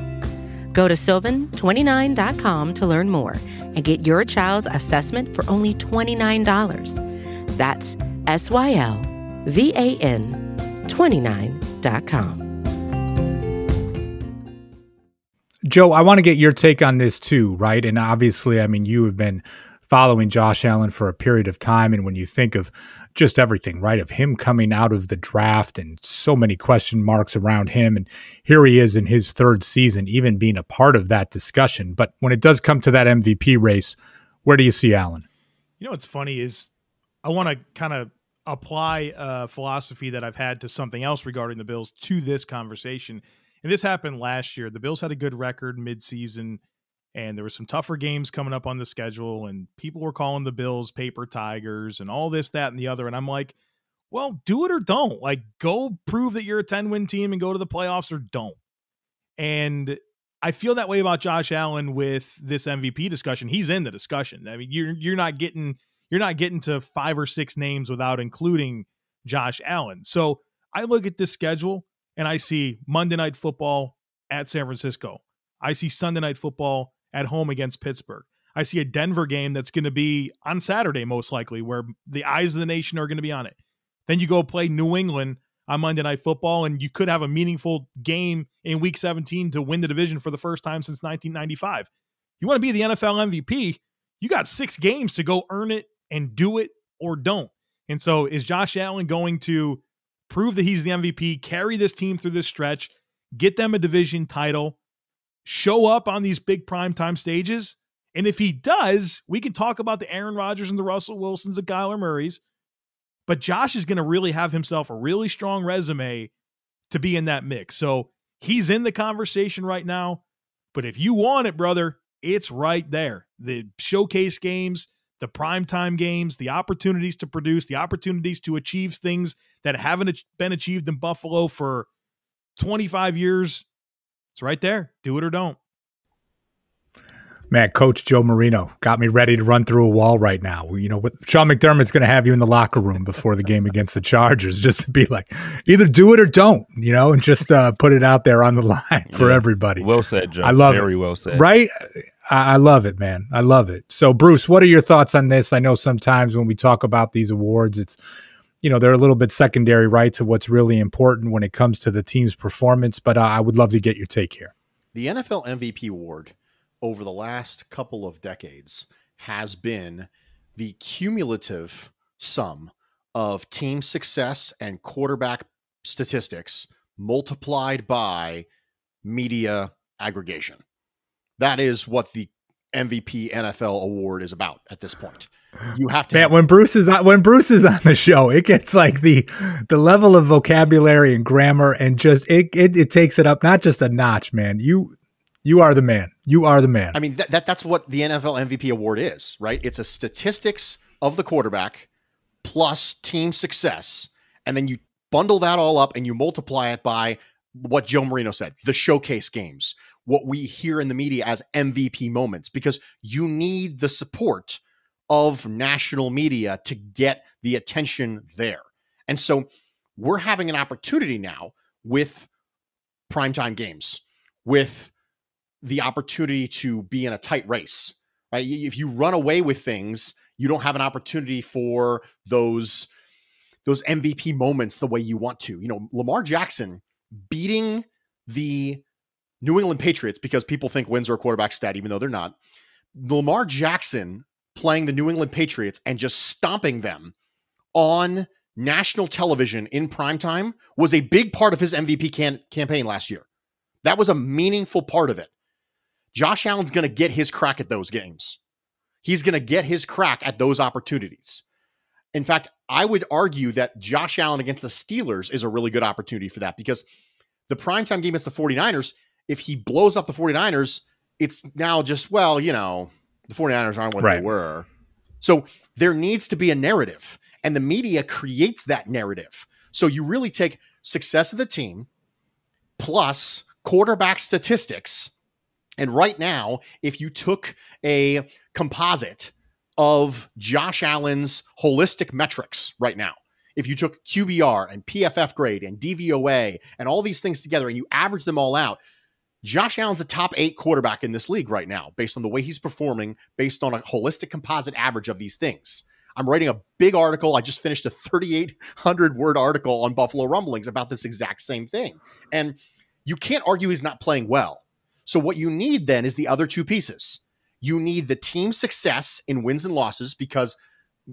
Go to sylvan29.com to learn more and get your child's assessment for only $29. That's S Y L V A N 29.com. Joe, I want to get your take on this too, right? And obviously, I mean, you have been following Josh Allen for a period of time. And when you think of just everything, right? Of him coming out of the draft and so many question marks around him. And here he is in his third season, even being a part of that discussion. But when it does come to that MVP race, where do you see Allen? You know what's funny is I want to kind of apply a philosophy that I've had to something else regarding the Bills to this conversation. And this happened last year. The Bills had a good record midseason and there were some tougher games coming up on the schedule and people were calling the bills paper tigers and all this that and the other and i'm like well do it or don't like go prove that you're a 10 win team and go to the playoffs or don't and i feel that way about josh allen with this mvp discussion he's in the discussion i mean you're you're not getting you're not getting to five or six names without including Josh Allen. So I look at this schedule and I see Monday Night Football at San Francisco. I see Sunday Night Football at home against Pittsburgh. I see a Denver game that's going to be on Saturday, most likely, where the eyes of the nation are going to be on it. Then you go play New England on Monday Night Football, and you could have a meaningful game in Week 17 to win the division for the first time since 1995. You want to be the NFL MVP, you got six games to go earn it and do it or don't. And so, is Josh Allen going to prove that he's the MVP, carry this team through this stretch, get them a division title, show up on these big primetime stages? And if he does, we can talk about the Aaron Rodgers and the Russell Wilsons, the Kyler Murrays. But Josh is going to really have himself a really strong resume to be in that mix. So he's in the conversation right now. But if you want it, brother, it's right there. The showcase games, the primetime games, the opportunities to produce, the opportunities to achieve things that haven't been achieved in Buffalo for 25 years. It's right there. Do it or don't. Man, Coach Joe Marino got me ready to run through a wall right now. You know, Sean McDermott's going to have you in the locker room before the game against the Chargers, just to be like, either do it or don't, you know, and just uh, put it out there on the line for yeah. everybody. Well said, Joe. I love Very it. well said. Right? I, I love it, man. I love it. So, Bruce, what are your thoughts on this? I know sometimes when we talk about these awards, it's you know they're a little bit secondary right to what's really important when it comes to the team's performance but uh, i would love to get your take here the nfl mvp award over the last couple of decades has been the cumulative sum of team success and quarterback statistics multiplied by media aggregation. That is what the MVP NFL award is about at this point. You have to Man, have- when Bruce is on when Bruce is on the show, it gets like the the level of vocabulary and grammar and just it it, it takes it up not just a notch, man. You you are the man. You are the man. I mean, that, that that's what the NFL MVP award is, right? It's a statistics of the quarterback plus team success, and then you bundle that all up and you multiply it by what Joe Marino said, the showcase games, what we hear in the media as MVP moments, because you need the support of national media to get the attention there. And so we're having an opportunity now with primetime games, with the opportunity to be in a tight race. Right? If you run away with things, you don't have an opportunity for those those MVP moments the way you want to. You know, Lamar Jackson beating the New England Patriots because people think wins are a quarterback stat, even though they're not. Lamar Jackson playing the New England Patriots and just stomping them on national television in primetime was a big part of his MVP can- campaign last year. That was a meaningful part of it. Josh Allen's going to get his crack at those games. He's going to get his crack at those opportunities. In fact, I would argue that Josh Allen against the Steelers is a really good opportunity for that because the primetime game against the 49ers, if he blows up the 49ers, it's now just, well, you know, the 49ers aren't what right. they were. So there needs to be a narrative, and the media creates that narrative. So you really take success of the team plus quarterback statistics and right now, if you took a composite of Josh Allen's holistic metrics right now, if you took QBR and PFF grade and DVOA and all these things together and you average them all out, Josh Allen's a top eight quarterback in this league right now, based on the way he's performing, based on a holistic composite average of these things. I'm writing a big article. I just finished a 3,800 word article on Buffalo Rumblings about this exact same thing. And you can't argue he's not playing well. So what you need then is the other two pieces. You need the team success in wins and losses because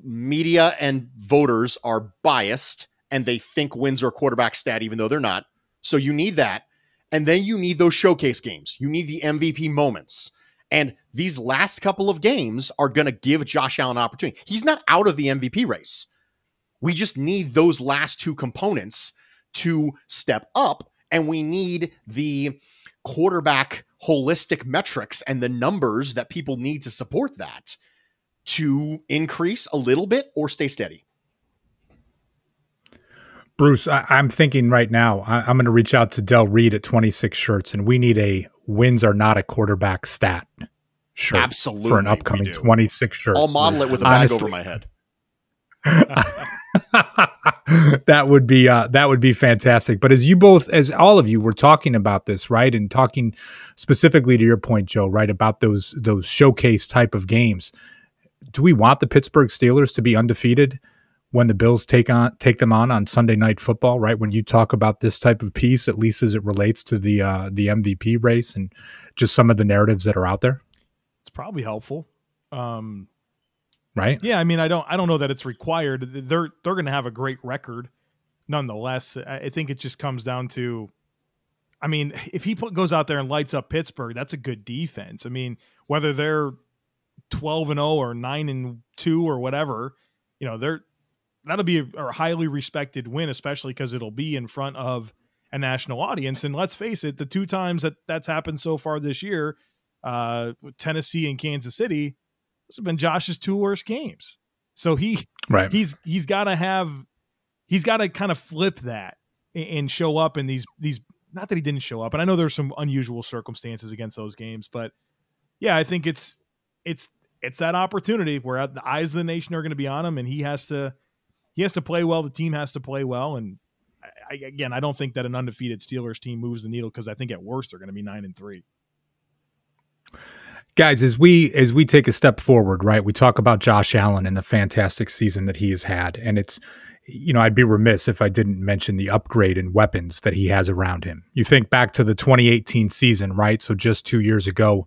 media and voters are biased and they think wins are quarterback stat even though they're not. So you need that. And then you need those showcase games. You need the MVP moments. And these last couple of games are going to give Josh Allen opportunity. He's not out of the MVP race. We just need those last two components to step up. And we need the quarterback holistic metrics and the numbers that people need to support that to increase a little bit or stay steady. Bruce, I, am thinking right now, I, am going to reach out to Del Reed at 26 shirts, and we need a wins are not a quarterback stat shirt Absolutely, for an upcoming 26 shirts. I'll model it with a bag Honestly. over my head. that would be uh, that would be fantastic. But as you both, as all of you were talking about this, right, and talking specifically to your point, Joe, right, about those those showcase type of games, do we want the Pittsburgh Steelers to be undefeated when the Bills take on take them on on Sunday Night Football? Right, when you talk about this type of piece, at least as it relates to the uh, the MVP race and just some of the narratives that are out there, It's probably helpful. Um, right? Yeah, I mean, I don't, I don't know that it's required. They're, they're going to have a great record, nonetheless. I think it just comes down to, I mean, if he put, goes out there and lights up Pittsburgh, that's a good defense. I mean, whether they're twelve and zero or nine and two or whatever, you know, they're that'll be a, a highly respected win, especially because it'll be in front of a national audience. And let's face it, the two times that that's happened so far this year, uh, Tennessee and Kansas City, those have been Josh's two worst games. So he Right. he's he's got to have he's got to kind of flip that and, and show up in these these not that he didn't show up and I know there's some unusual circumstances against those games but yeah I think it's it's it's that opportunity where the eyes of the nation are going to be on him and he has to he has to play well. The team has to play well. And I, again I don't think that an undefeated Steelers team moves the needle because I think at worst they're going to be 9 and 3 guys as we as we take a step forward right we talk about josh allen and the fantastic season that he has had. And it's you know i'd be remiss if i didn't mention the upgrade in weapons that he has around him. You think back to the 2018 season right? So just two years ago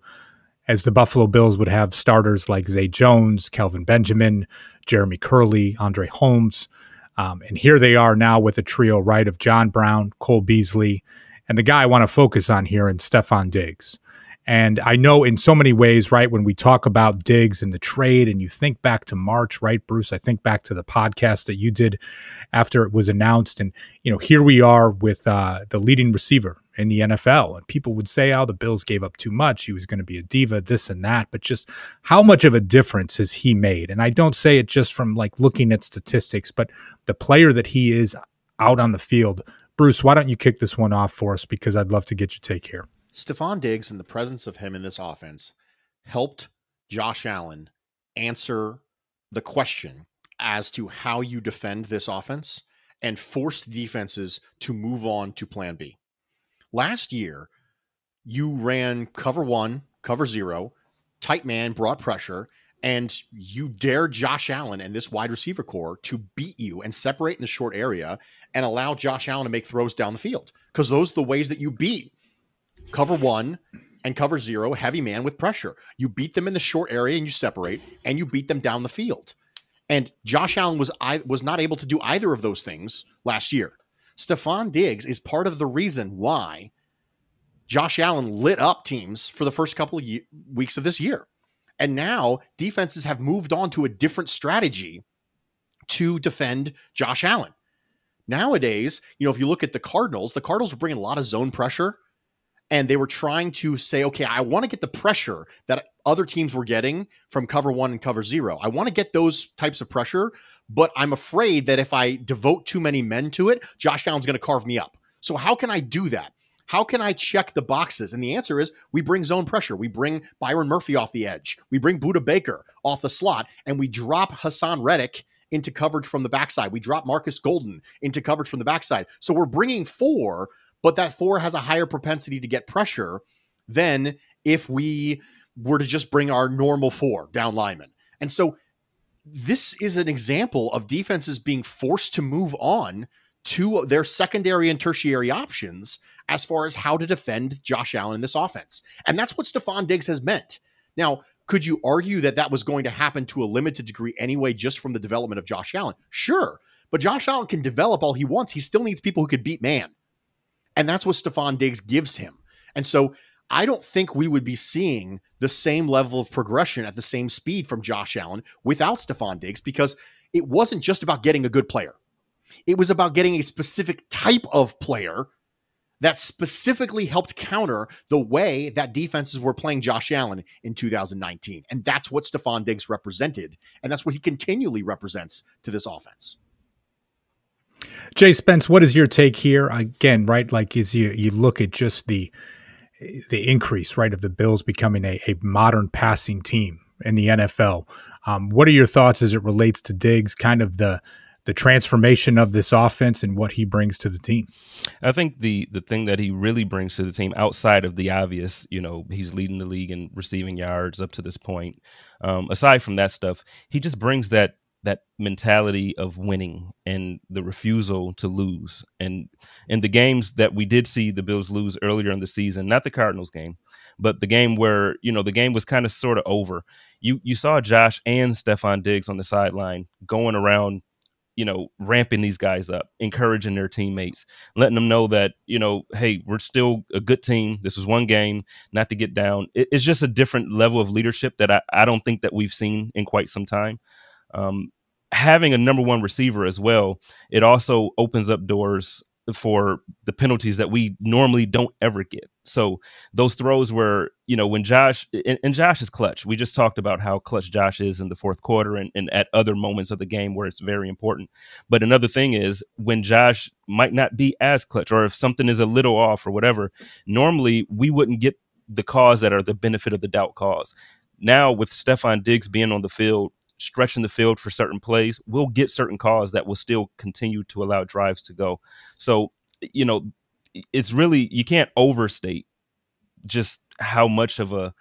as the buffalo bills would have starters like zay jones kelvin benjamin jeremy kerley andre holmes um, and here they are now with a trio right of john brown cole beasley and the guy i want to focus on here and stefon diggs and I know in so many ways, right, when we talk about Diggs and the trade, and you think back to March, right, Bruce? I think back to the podcast that you did after it was announced. And, you know, here we are with uh, the leading receiver in the NFL. And people would say, oh, the Bills gave up too much. He was going to be a diva, this and that. But just how much of a difference has he made? And I don't say it just from like looking at statistics, but the player that he is out on the field. Bruce, why don't you kick this one off for us? Because I'd love to get your take here. Stefon Diggs and the presence of him in this offense helped Josh Allen answer the question as to how you defend this offense and forced defenses to move on to plan B. Last year, you ran cover one, cover zero, tight man brought pressure, and you dared Josh Allen and this wide receiver corps to beat you and separate in the short area and allow Josh Allen to make throws down the field because those are the ways that you beat cover one and cover zero, heavy man with pressure. You beat them in the short area and you separate, and you beat them down the field. And Josh Allen was was not able to do either of those things last year. Stefon Diggs is part of the reason why Josh Allen lit up teams for the first couple of ye- weeks of this year. And now defenses have moved on to a different strategy to defend Josh Allen. Nowadays, you know, if you look at the Cardinals, the Cardinals were bringing a lot of zone pressure and they were trying to say, okay, I want to get the pressure that other teams were getting from cover one and cover zero. I want to get those types of pressure, but I'm afraid that if I devote too many men to it, Josh Allen's going to carve me up. So, how can I do that? How can I check the boxes? And the answer is we bring zone pressure. We bring Byron Murphy off the edge. We bring Budda Baker off the slot, and we drop Haason Reddick into coverage from the backside. We drop Marcus Golden into coverage from the backside. So we're bringing four, but that four has a higher propensity to get pressure than if we were to just bring our normal four down linemen. And so this is an example of defenses being forced to move on to their secondary and tertiary options as far as how to defend Josh Allen in this offense. And that's what Stefon Diggs has meant. Now, could you argue that that was going to happen to a limited degree anyway, just from the development of Josh Allen? Sure. But Josh Allen can develop all he wants. He still needs people who could beat man. And that's what Stefon Diggs gives him. And so I don't think we would be seeing the same level of progression at the same speed from Josh Allen without Stefon Diggs because it wasn't just about getting a good player. It was about getting a specific type of player that specifically helped counter the way that defenses were playing Josh Allen in 2019. And that's what Stefon Diggs represented. And that's what he continually represents to this offense. Jay Spence, what is your take here? Again, right, like as you you look at just the the increase, right, of the Bills becoming a, a modern passing team in the NFL. Um, what are your thoughts as it relates to Diggs, kind of the the transformation of this offense and what he brings to the team? I think the the thing that he really brings to the team, outside of the obvious, you know, he's leading the league in receiving yards up to this point. Um, aside from that stuff, he just brings that that mentality of winning and the refusal to lose. And in the games that we did see the Bills lose earlier in the season, not the Cardinals game, but the game where, you know, the game was kind of sort of over. You you saw Josh and Stefon Diggs on the sideline going around you know, ramping these guys up, encouraging their teammates, letting them know that, you know, hey, we're still a good team. This is one game, not to get down. it's just a different level of leadership that I, I don't think that we've seen in quite some time um, having a number one receiver as well, it also opens up doors for the penalties that we normally don't ever get. So those throws were, you know, when Josh and, and, Josh is clutch. We just talked about how clutch Josh is in the fourth quarter and, and at other moments of the game where it's very important. But another thing is when Josh might not be as clutch or if something is a little off or whatever, normally we wouldn't get the cause that are the benefit of the doubt cause. Now with Stefon Diggs being on the field, stretching the field for certain plays, we'll get certain calls that will still continue to allow drives to go. So, you know, it's really you can't overstate just how much of a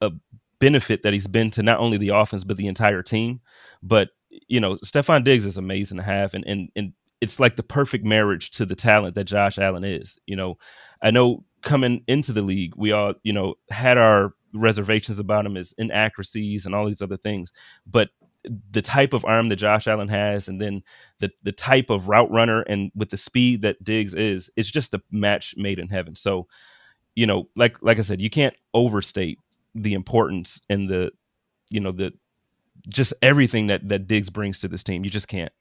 a benefit that he's been to not only the offense but the entire team. But you know, Stefon Diggs is amazing to have, and and and it's like the perfect marriage to the talent that Josh Allen is. You know, I know coming into the league, we all you know had our reservations about him is inaccuracies and all these other things. But the type of arm that Josh Allen has, and then the the type of route runner, and with the speed that Diggs is, it's just a match made in heaven. So, you know, like like I said, you can't overstate the importance and the, you know, the just everything that that Diggs brings to this team. You just can't.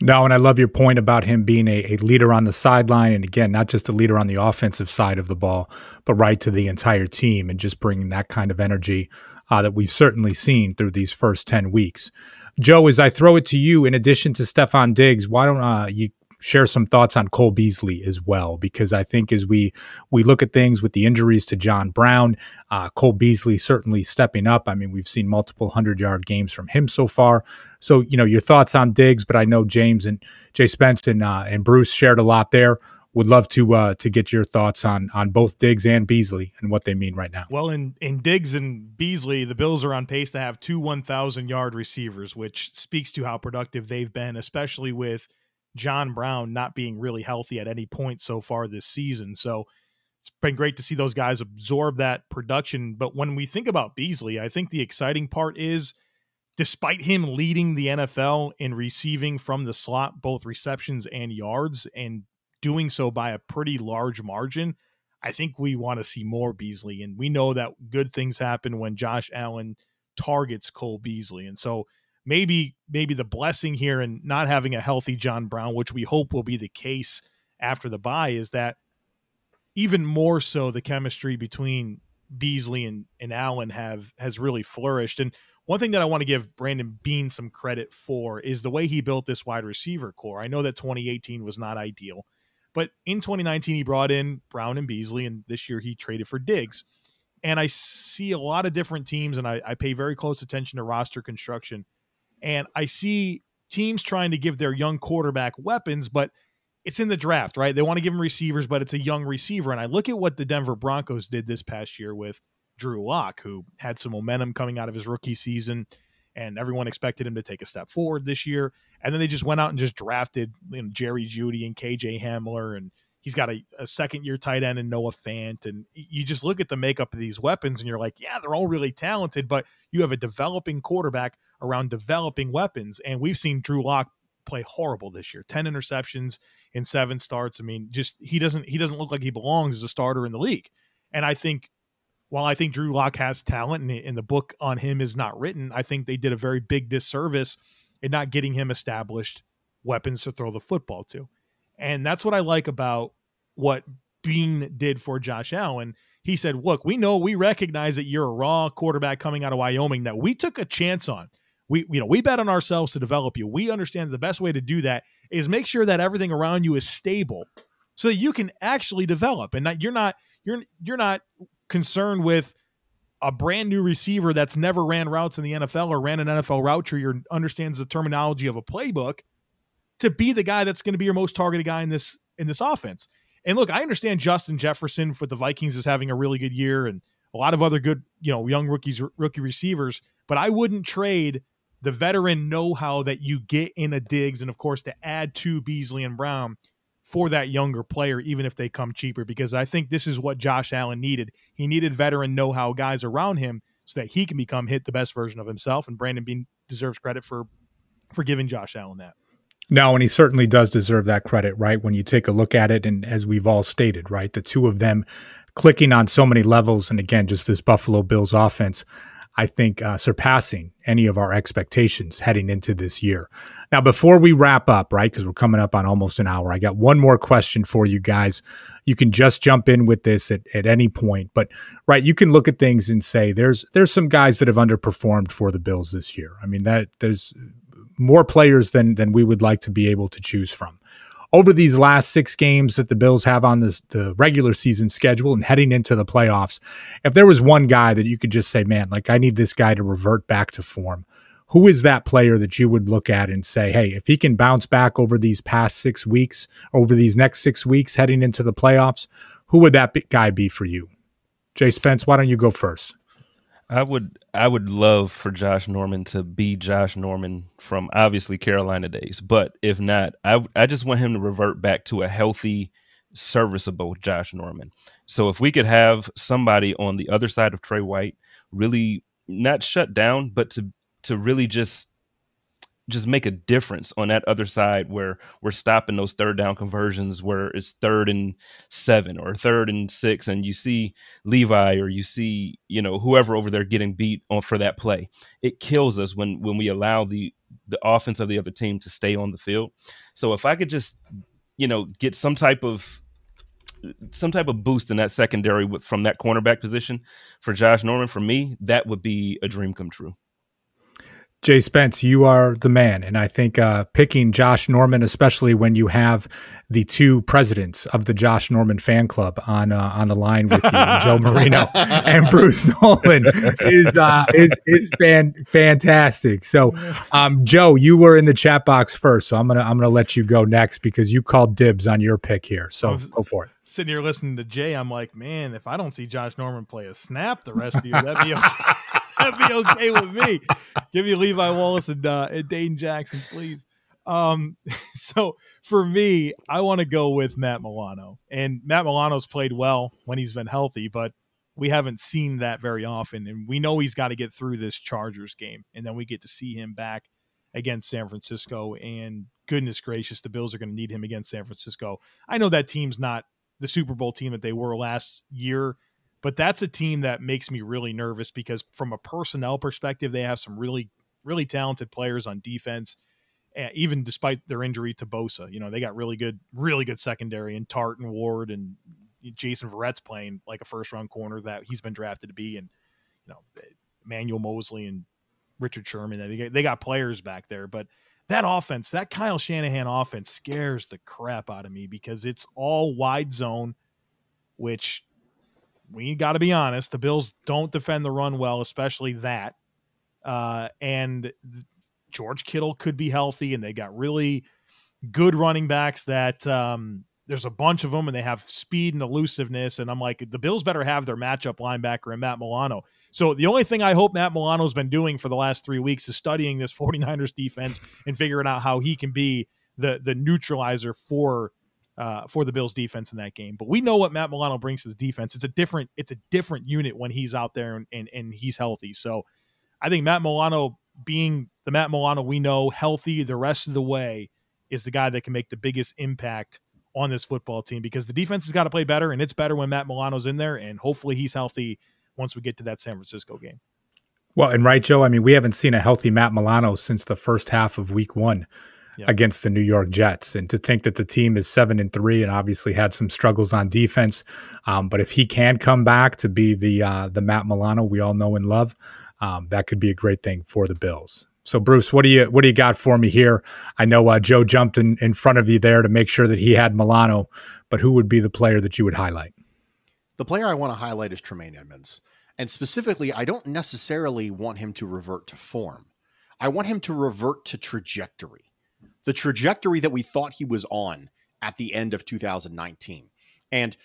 No, and I love your point about him being a, a, leader on the sideline. And again, not just a leader on the offensive side of the ball, but right to the entire team and just bringing that kind of energy uh, that we've certainly seen through these first 10 weeks. Joe, as I throw it to you, in addition to Stefon Diggs, why don't uh, you share some thoughts on Cole Beasley as well, because I think as we we look at things with the injuries to John Brown, uh, Cole Beasley certainly stepping up. I mean, we've seen multiple hundred yard games from him so far. So you know your thoughts on Diggs, but I know James and Jay Spence and uh, and Bruce shared a lot there would love to uh, to get your thoughts on on both Diggs and Beasley and what they mean right now. Well, in in Diggs and Beasley, the Bills are on pace to have two 1,000 yard receivers, which speaks to how productive they've been, especially with John Brown not being really healthy at any point so far this season. So it's been great to see those guys absorb that production. But when we think about Beasley, I think the exciting part is despite him leading the NFL in receiving from the slot, both receptions and yards, and doing so by a pretty large margin, I think we want to see more Beasley. And we know that good things happen when Josh Allen targets Cole Beasley. And so maybe maybe the blessing here in not having a healthy John Brown, which we hope will be the case after the bye, is that even more so the chemistry between Beasley and, and Allen have has really flourished. And one thing that I want to give Brandon Beane some credit for is the way he built this wide receiver corps. I know that 2018 was not ideal, but in 2019 he brought in Brown and Beasley, and this year he traded for Diggs. And I see a lot of different teams, and I, I pay very close attention to roster construction and I see teams trying to give their young quarterback weapons, but it's in the draft, right? They want to give him receivers, but it's a young receiver. And I look at what the Denver Broncos did this past year with Drew Lock, who had some momentum coming out of his rookie season, and everyone expected him to take a step forward this year. And then they just went out and just drafted you know, Jerry Jeudy and KJ Hamler and He's got a, a second year tight end and Noah Fant. And you just look at the makeup of these weapons and you're like, yeah, they're all really talented, but you have a developing quarterback around developing weapons. And we've seen Drew Lock play horrible this year 10 interceptions in seven starts. I mean, just he doesn't he doesn't look like he belongs as a starter in the league. And I think while I think Drew Lock has talent and, and the book on him is not written, I think they did a very big disservice in not getting him established weapons to throw the football to. And that's what I like about what Beane did for Josh Allen. He said, Look, we know we recognize that you're a raw quarterback coming out of Wyoming that we took a chance on. We, you know, we bet on ourselves to develop you. We understand the best way to do that is make sure that everything around you is stable so that you can actually develop and not you're not you're you're not concerned with a brand new receiver that's never ran routes in the NFL or ran an NFL route tree or understands the terminology of a playbook to be the guy that's going to be your most targeted guy in this in this offense. And look, I understand Justin Jefferson for the Vikings is having a really good year and a lot of other good, you know, young rookies rookie receivers, but I wouldn't trade the veteran know-how that you get in a Diggs and of course to add to Beasley and Brown for that younger player, even if they come cheaper, because I think this is what Josh Allen needed. He needed veteran know how guys around him so that he can become hit the best version of himself. And Brandon Beane deserves credit for for giving Josh Allen that. No, and he certainly does deserve that credit, right? When you take a look at it, and as we've all stated, right, the two of them clicking on so many levels, and again, just this Buffalo Bills offense. I think, uh, surpassing any of our expectations heading into this year. Now, before we wrap up, right, because we're coming up on almost an hour, I got one more question for you guys. You can just jump in with this at, at any point, but right, you can look at things and say there's there's some guys that have underperformed for the Bills this year. I mean, that there's more players than than we would like to be able to choose from over these last six games that the Bills have on this, the regular season schedule and heading into the playoffs, if there was one guy that you could just say, man, like I need this guy to revert back to form, who is that player that you would look at and say, hey, if he can bounce back over these past six weeks, over these next six weeks heading into the playoffs, who would that guy be for you? Jay Spence, why don't you go first? I would I would love for Josh Norman to be Josh Norman from obviously Carolina days, but if not, I I just want him to revert back to a healthy, serviceable Josh Norman. So if we could have somebody on the other side of Trey White really not shut down, but to to really just just make a difference on that other side where we're stopping those third down conversions where it's third and seven or third and six and you see levi or you see you know whoever over there getting beat on for that play. It kills us when when we allow the the offense of the other team to stay on the field. So if i could just you know get some type of some type of boost in that secondary from that cornerback position for josh norman for me that would be a dream come true Jay Spence, you are the man. And I think uh, picking Josh Norman, especially when you have the two presidents of the Josh Norman fan club on uh, on the line with you, Joe Marino and Bruce Nolan, is uh, is is fan, fantastic. So, um, Joe, you were in the chat box first, so I'm gonna I'm gonna let you go next because you called dibs on your pick here. So go for it. Sitting here listening to Jay, I'm like, man, if I don't see Josh Norman play a snap the rest of the year, that'd be. That'd be okay with me. Give me Levi Wallace and, uh, and Dane Jackson, please. Um, so for me, I want to go with Matt Milano. And Matt Milano's played well when he's been healthy, but we haven't seen that very often. And we know he's got to get through this Chargers game. And then we get to see him back against San Francisco. And goodness gracious, the Bills are going to need him against San Francisco. I know that team's not the Super Bowl team that they were last year but that's a team that makes me really nervous because from a personnel perspective, they have some really, really talented players on defense. Eh, even despite their injury to Bosa, you know, they got really good, really good secondary and Tartt and Ward and Jason Verrett's playing like a first round corner that he's been drafted to be. And, you know, eh, Manuel Moseley and Richard Sherman, they got players back there, but that offense, that Kyle Shanahan offense scares the crap out of me because it's all wide zone, which we got to be honest. The Bills don't defend the run well, especially that. Uh, and George Kittle could be healthy, and they got really good running backs that um, there's a bunch of them, and they have speed and elusiveness. And I'm like, the Bills better have their matchup linebacker and Matt Milano. So the only thing I hope Matt Milano's been doing for the last three weeks is studying this 49ers defense and figuring out how he can be the the neutralizer for uh, for the Bills defense in that game. But we know what Matt Milano brings to the defense. It's a different it's a different unit when he's out there and, and, and he's healthy. So I think Matt Milano being the Matt Milano we know healthy the rest of the way is the guy that can make the biggest impact on this football team because the defense has got to play better and it's better when Matt Milano's in there and hopefully he's healthy once we get to that San Francisco game. Well, and right, Joe. I mean, we haven't seen a healthy Matt Milano since the first half of Week One yep. against the New York Jets. And to think that the team is seven and three and obviously had some struggles on defense, um, but if he can come back to be the uh, the Matt Milano we all know and love, um, that could be a great thing for the Bills. So Bruce, what do you what do you got for me here? I know uh, Joe jumped in, in front of you there to make sure that he had Milano, but who would be the player that you would highlight? The player I want to highlight is Tremaine Edmunds. And specifically, I don't necessarily want him to revert to form. I want him to revert to trajectory. The trajectory that we thought he was on at the end of 2019. And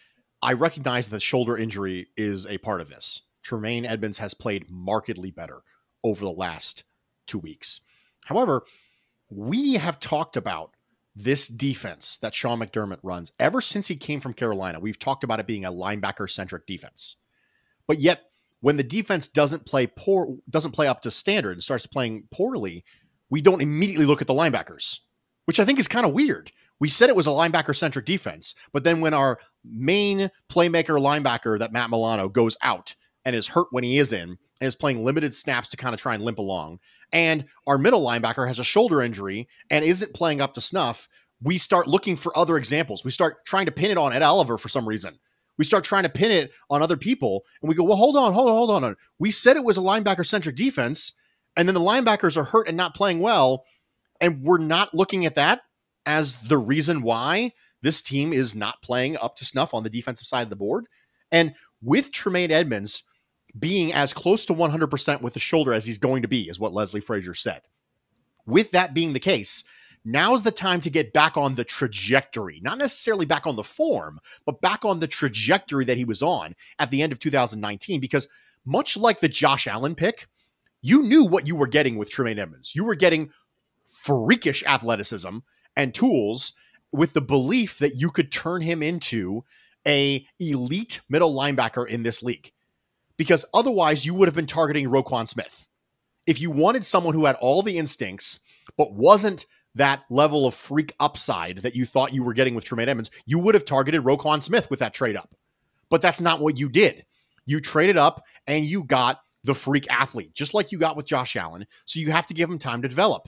I recognize that shoulder injury is a part of this. Tremaine Edmunds has played markedly better over the last two weeks. However, we have talked about this defense that Sean McDermott runs ever since he came from Carolina. We've talked about it being a linebacker centric defense. But yet, when the defense doesn't play poor, doesn't play up to standard and starts playing poorly, we don't immediately look at the linebackers, which I think is kind of weird. We said it was a linebacker centric defense, but then when our main playmaker linebacker, that Matt Milano, goes out and is hurt when he is in and is playing limited snaps to kind of try and limp along, and our middle linebacker has a shoulder injury and isn't playing up to snuff, we start looking for other examples. We start trying to pin it on Ed Oliver for some reason. We start trying to pin it on other people, and we go, well, hold on, hold on, hold on. We said it was a linebacker centric defense, and then the linebackers are hurt and not playing well, and we're not looking at that as the reason why this team is not playing up to snuff on the defensive side of the board. And with Tremaine Edmunds, being as close to 100% with the shoulder as he's going to be, is what Leslie Frazier said. With that being the case, now's the time to get back on the trajectory, not necessarily back on the form, but back on the trajectory that he was on at the end of 2019. Because much like the Josh Allen pick, you knew what you were getting with Tremaine Edmunds. You were getting freakish athleticism and tools with the belief that you could turn him into a elite middle linebacker in this league because otherwise you would have been targeting Roquan Smith. If you wanted someone who had all the instincts, but wasn't that level of freak upside that you thought you were getting with Tremaine Edmunds, you would have targeted Roquan Smith with that trade up. But that's not what you did. You traded up and you got the freak athlete, just like you got with Josh Allen. So you have to give him time to develop.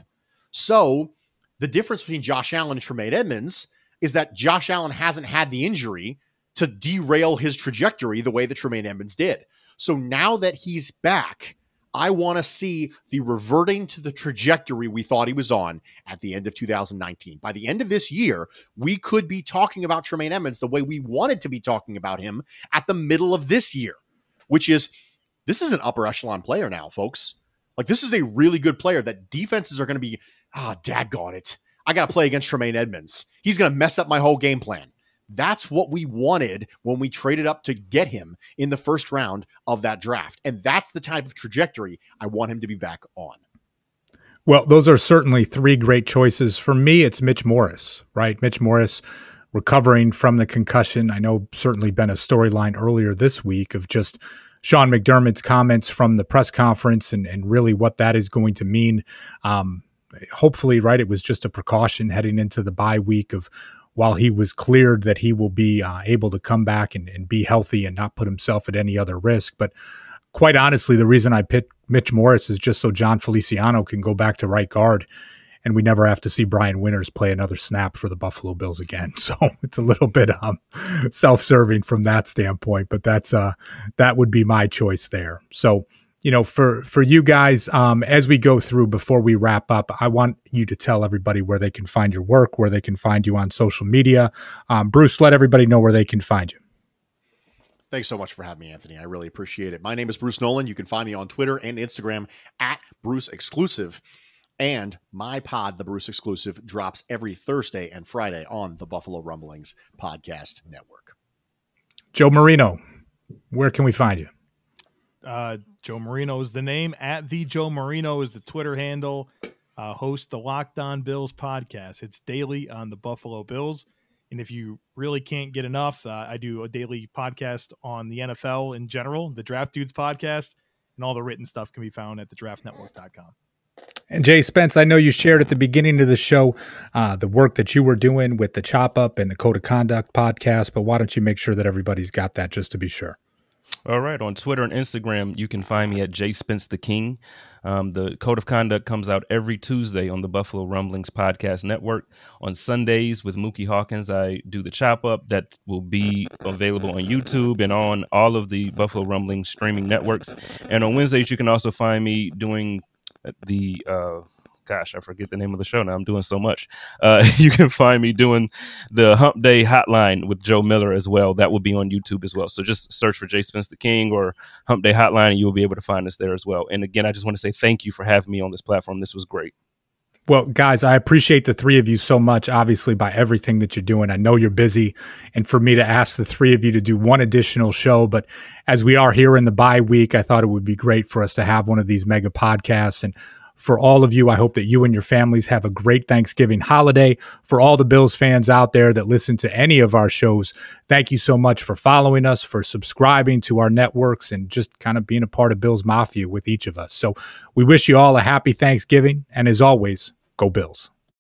So the difference between Josh Allen and Tremaine Edmunds is that Josh Allen hasn't had the injury to derail his trajectory the way that Tremaine Edmunds did. So now that he's back, I want to see the reverting to the trajectory we thought he was on at the end of 2019. By the end of this year, we could be talking about Tremaine Edmunds the way we wanted to be talking about him at the middle of this year, which is this is an upper echelon player now, folks. Like this is a really good player that defenses are going to be, ah, oh, it. I got to play against Tremaine Edmunds. He's going to mess up my whole game plan. That's what we wanted when we traded up to get him in the first round of that draft. And that's the type of trajectory I want him to be back on. Well, those are certainly three great choices. For me, it's Mitch Morse, right? Mitch Morse recovering from the concussion. I know certainly been a storyline earlier this week of just Sean McDermott's comments from the press conference and, and really what that is going to mean. Um, hopefully, right, it was just a precaution heading into the bye week of while he was cleared that he will be uh, able to come back and, and, be healthy and not put himself at any other risk. But quite honestly, the reason I picked Mitch Morse is just so Jon Feliciano can go back to right guard and we never have to see Brian Winters play another snap for the Buffalo Bills again. So it's a little bit um, self-serving from that standpoint, but that's uh, that would be my choice there. So you know, for for you guys, um, as we go through before we wrap up, I want you to tell everybody where they can find your work, where they can find you on social media. Um, Bruce, let everybody know where they can find you. Thanks so much for having me, Anthony. I really appreciate it. My name is Bruce Nolan. You can find me on Twitter and Instagram at Bruce Exclusive. And my pod, the Bruce Exclusive, drops every Thursday and Friday on the Buffalo Rumblings Podcast Network. Joe Marino, where can we find you? Uh, Joe Marino is the name. At the Joe Marino is the Twitter handle. Uh, host the Locked On Bills podcast. It's daily on the Buffalo Bills. And if you really can't get enough, uh, I do a daily podcast on the NFL in general, the Draft Dudes podcast, and all the written stuff can be found at thedraftnetwork.com. And Jay Spence, I know you shared at the beginning of the show uh, the work that you were doing with the Chop Up and the Code of Conduct podcast, but why don't you make sure that everybody's got that just to be sure? All right. On Twitter and Instagram, you can find me at Jay Spence the King. Um, the Code of Conduct comes out every Tuesday on the Buffalo Rumblings Podcast Network. On Sundays with Mookie Hawkins, I do the chop up that will be available on YouTube and on all of the Buffalo Rumblings streaming networks. And on Wednesdays, you can also find me doing the uh, gosh, I forget the name of the show now. I'm doing so much. Uh, you can find me doing the Hump Day Hotline with Joe Miller as well. That will be on YouTube as well. So just search for Jay Spence the King or Hump Day Hotline, and you will be able to find us there as well. And again, I just want to say thank you for having me on this platform. This was great. Well, guys, I appreciate the three of you so much, obviously, by everything that you're doing. I know you're busy. And for me to ask the three of you to do one additional show, but as we are here in the bye week, I thought it would be great for us to have one of these mega podcasts. And for all of you, I hope that you and your families have a great Thanksgiving holiday. For all the Bills fans out there that listen to any of our shows, thank you so much for following us, for subscribing to our networks, and just kind of being a part of Bills Mafia with each of us. So we wish you all a happy Thanksgiving. And as always, go Bills.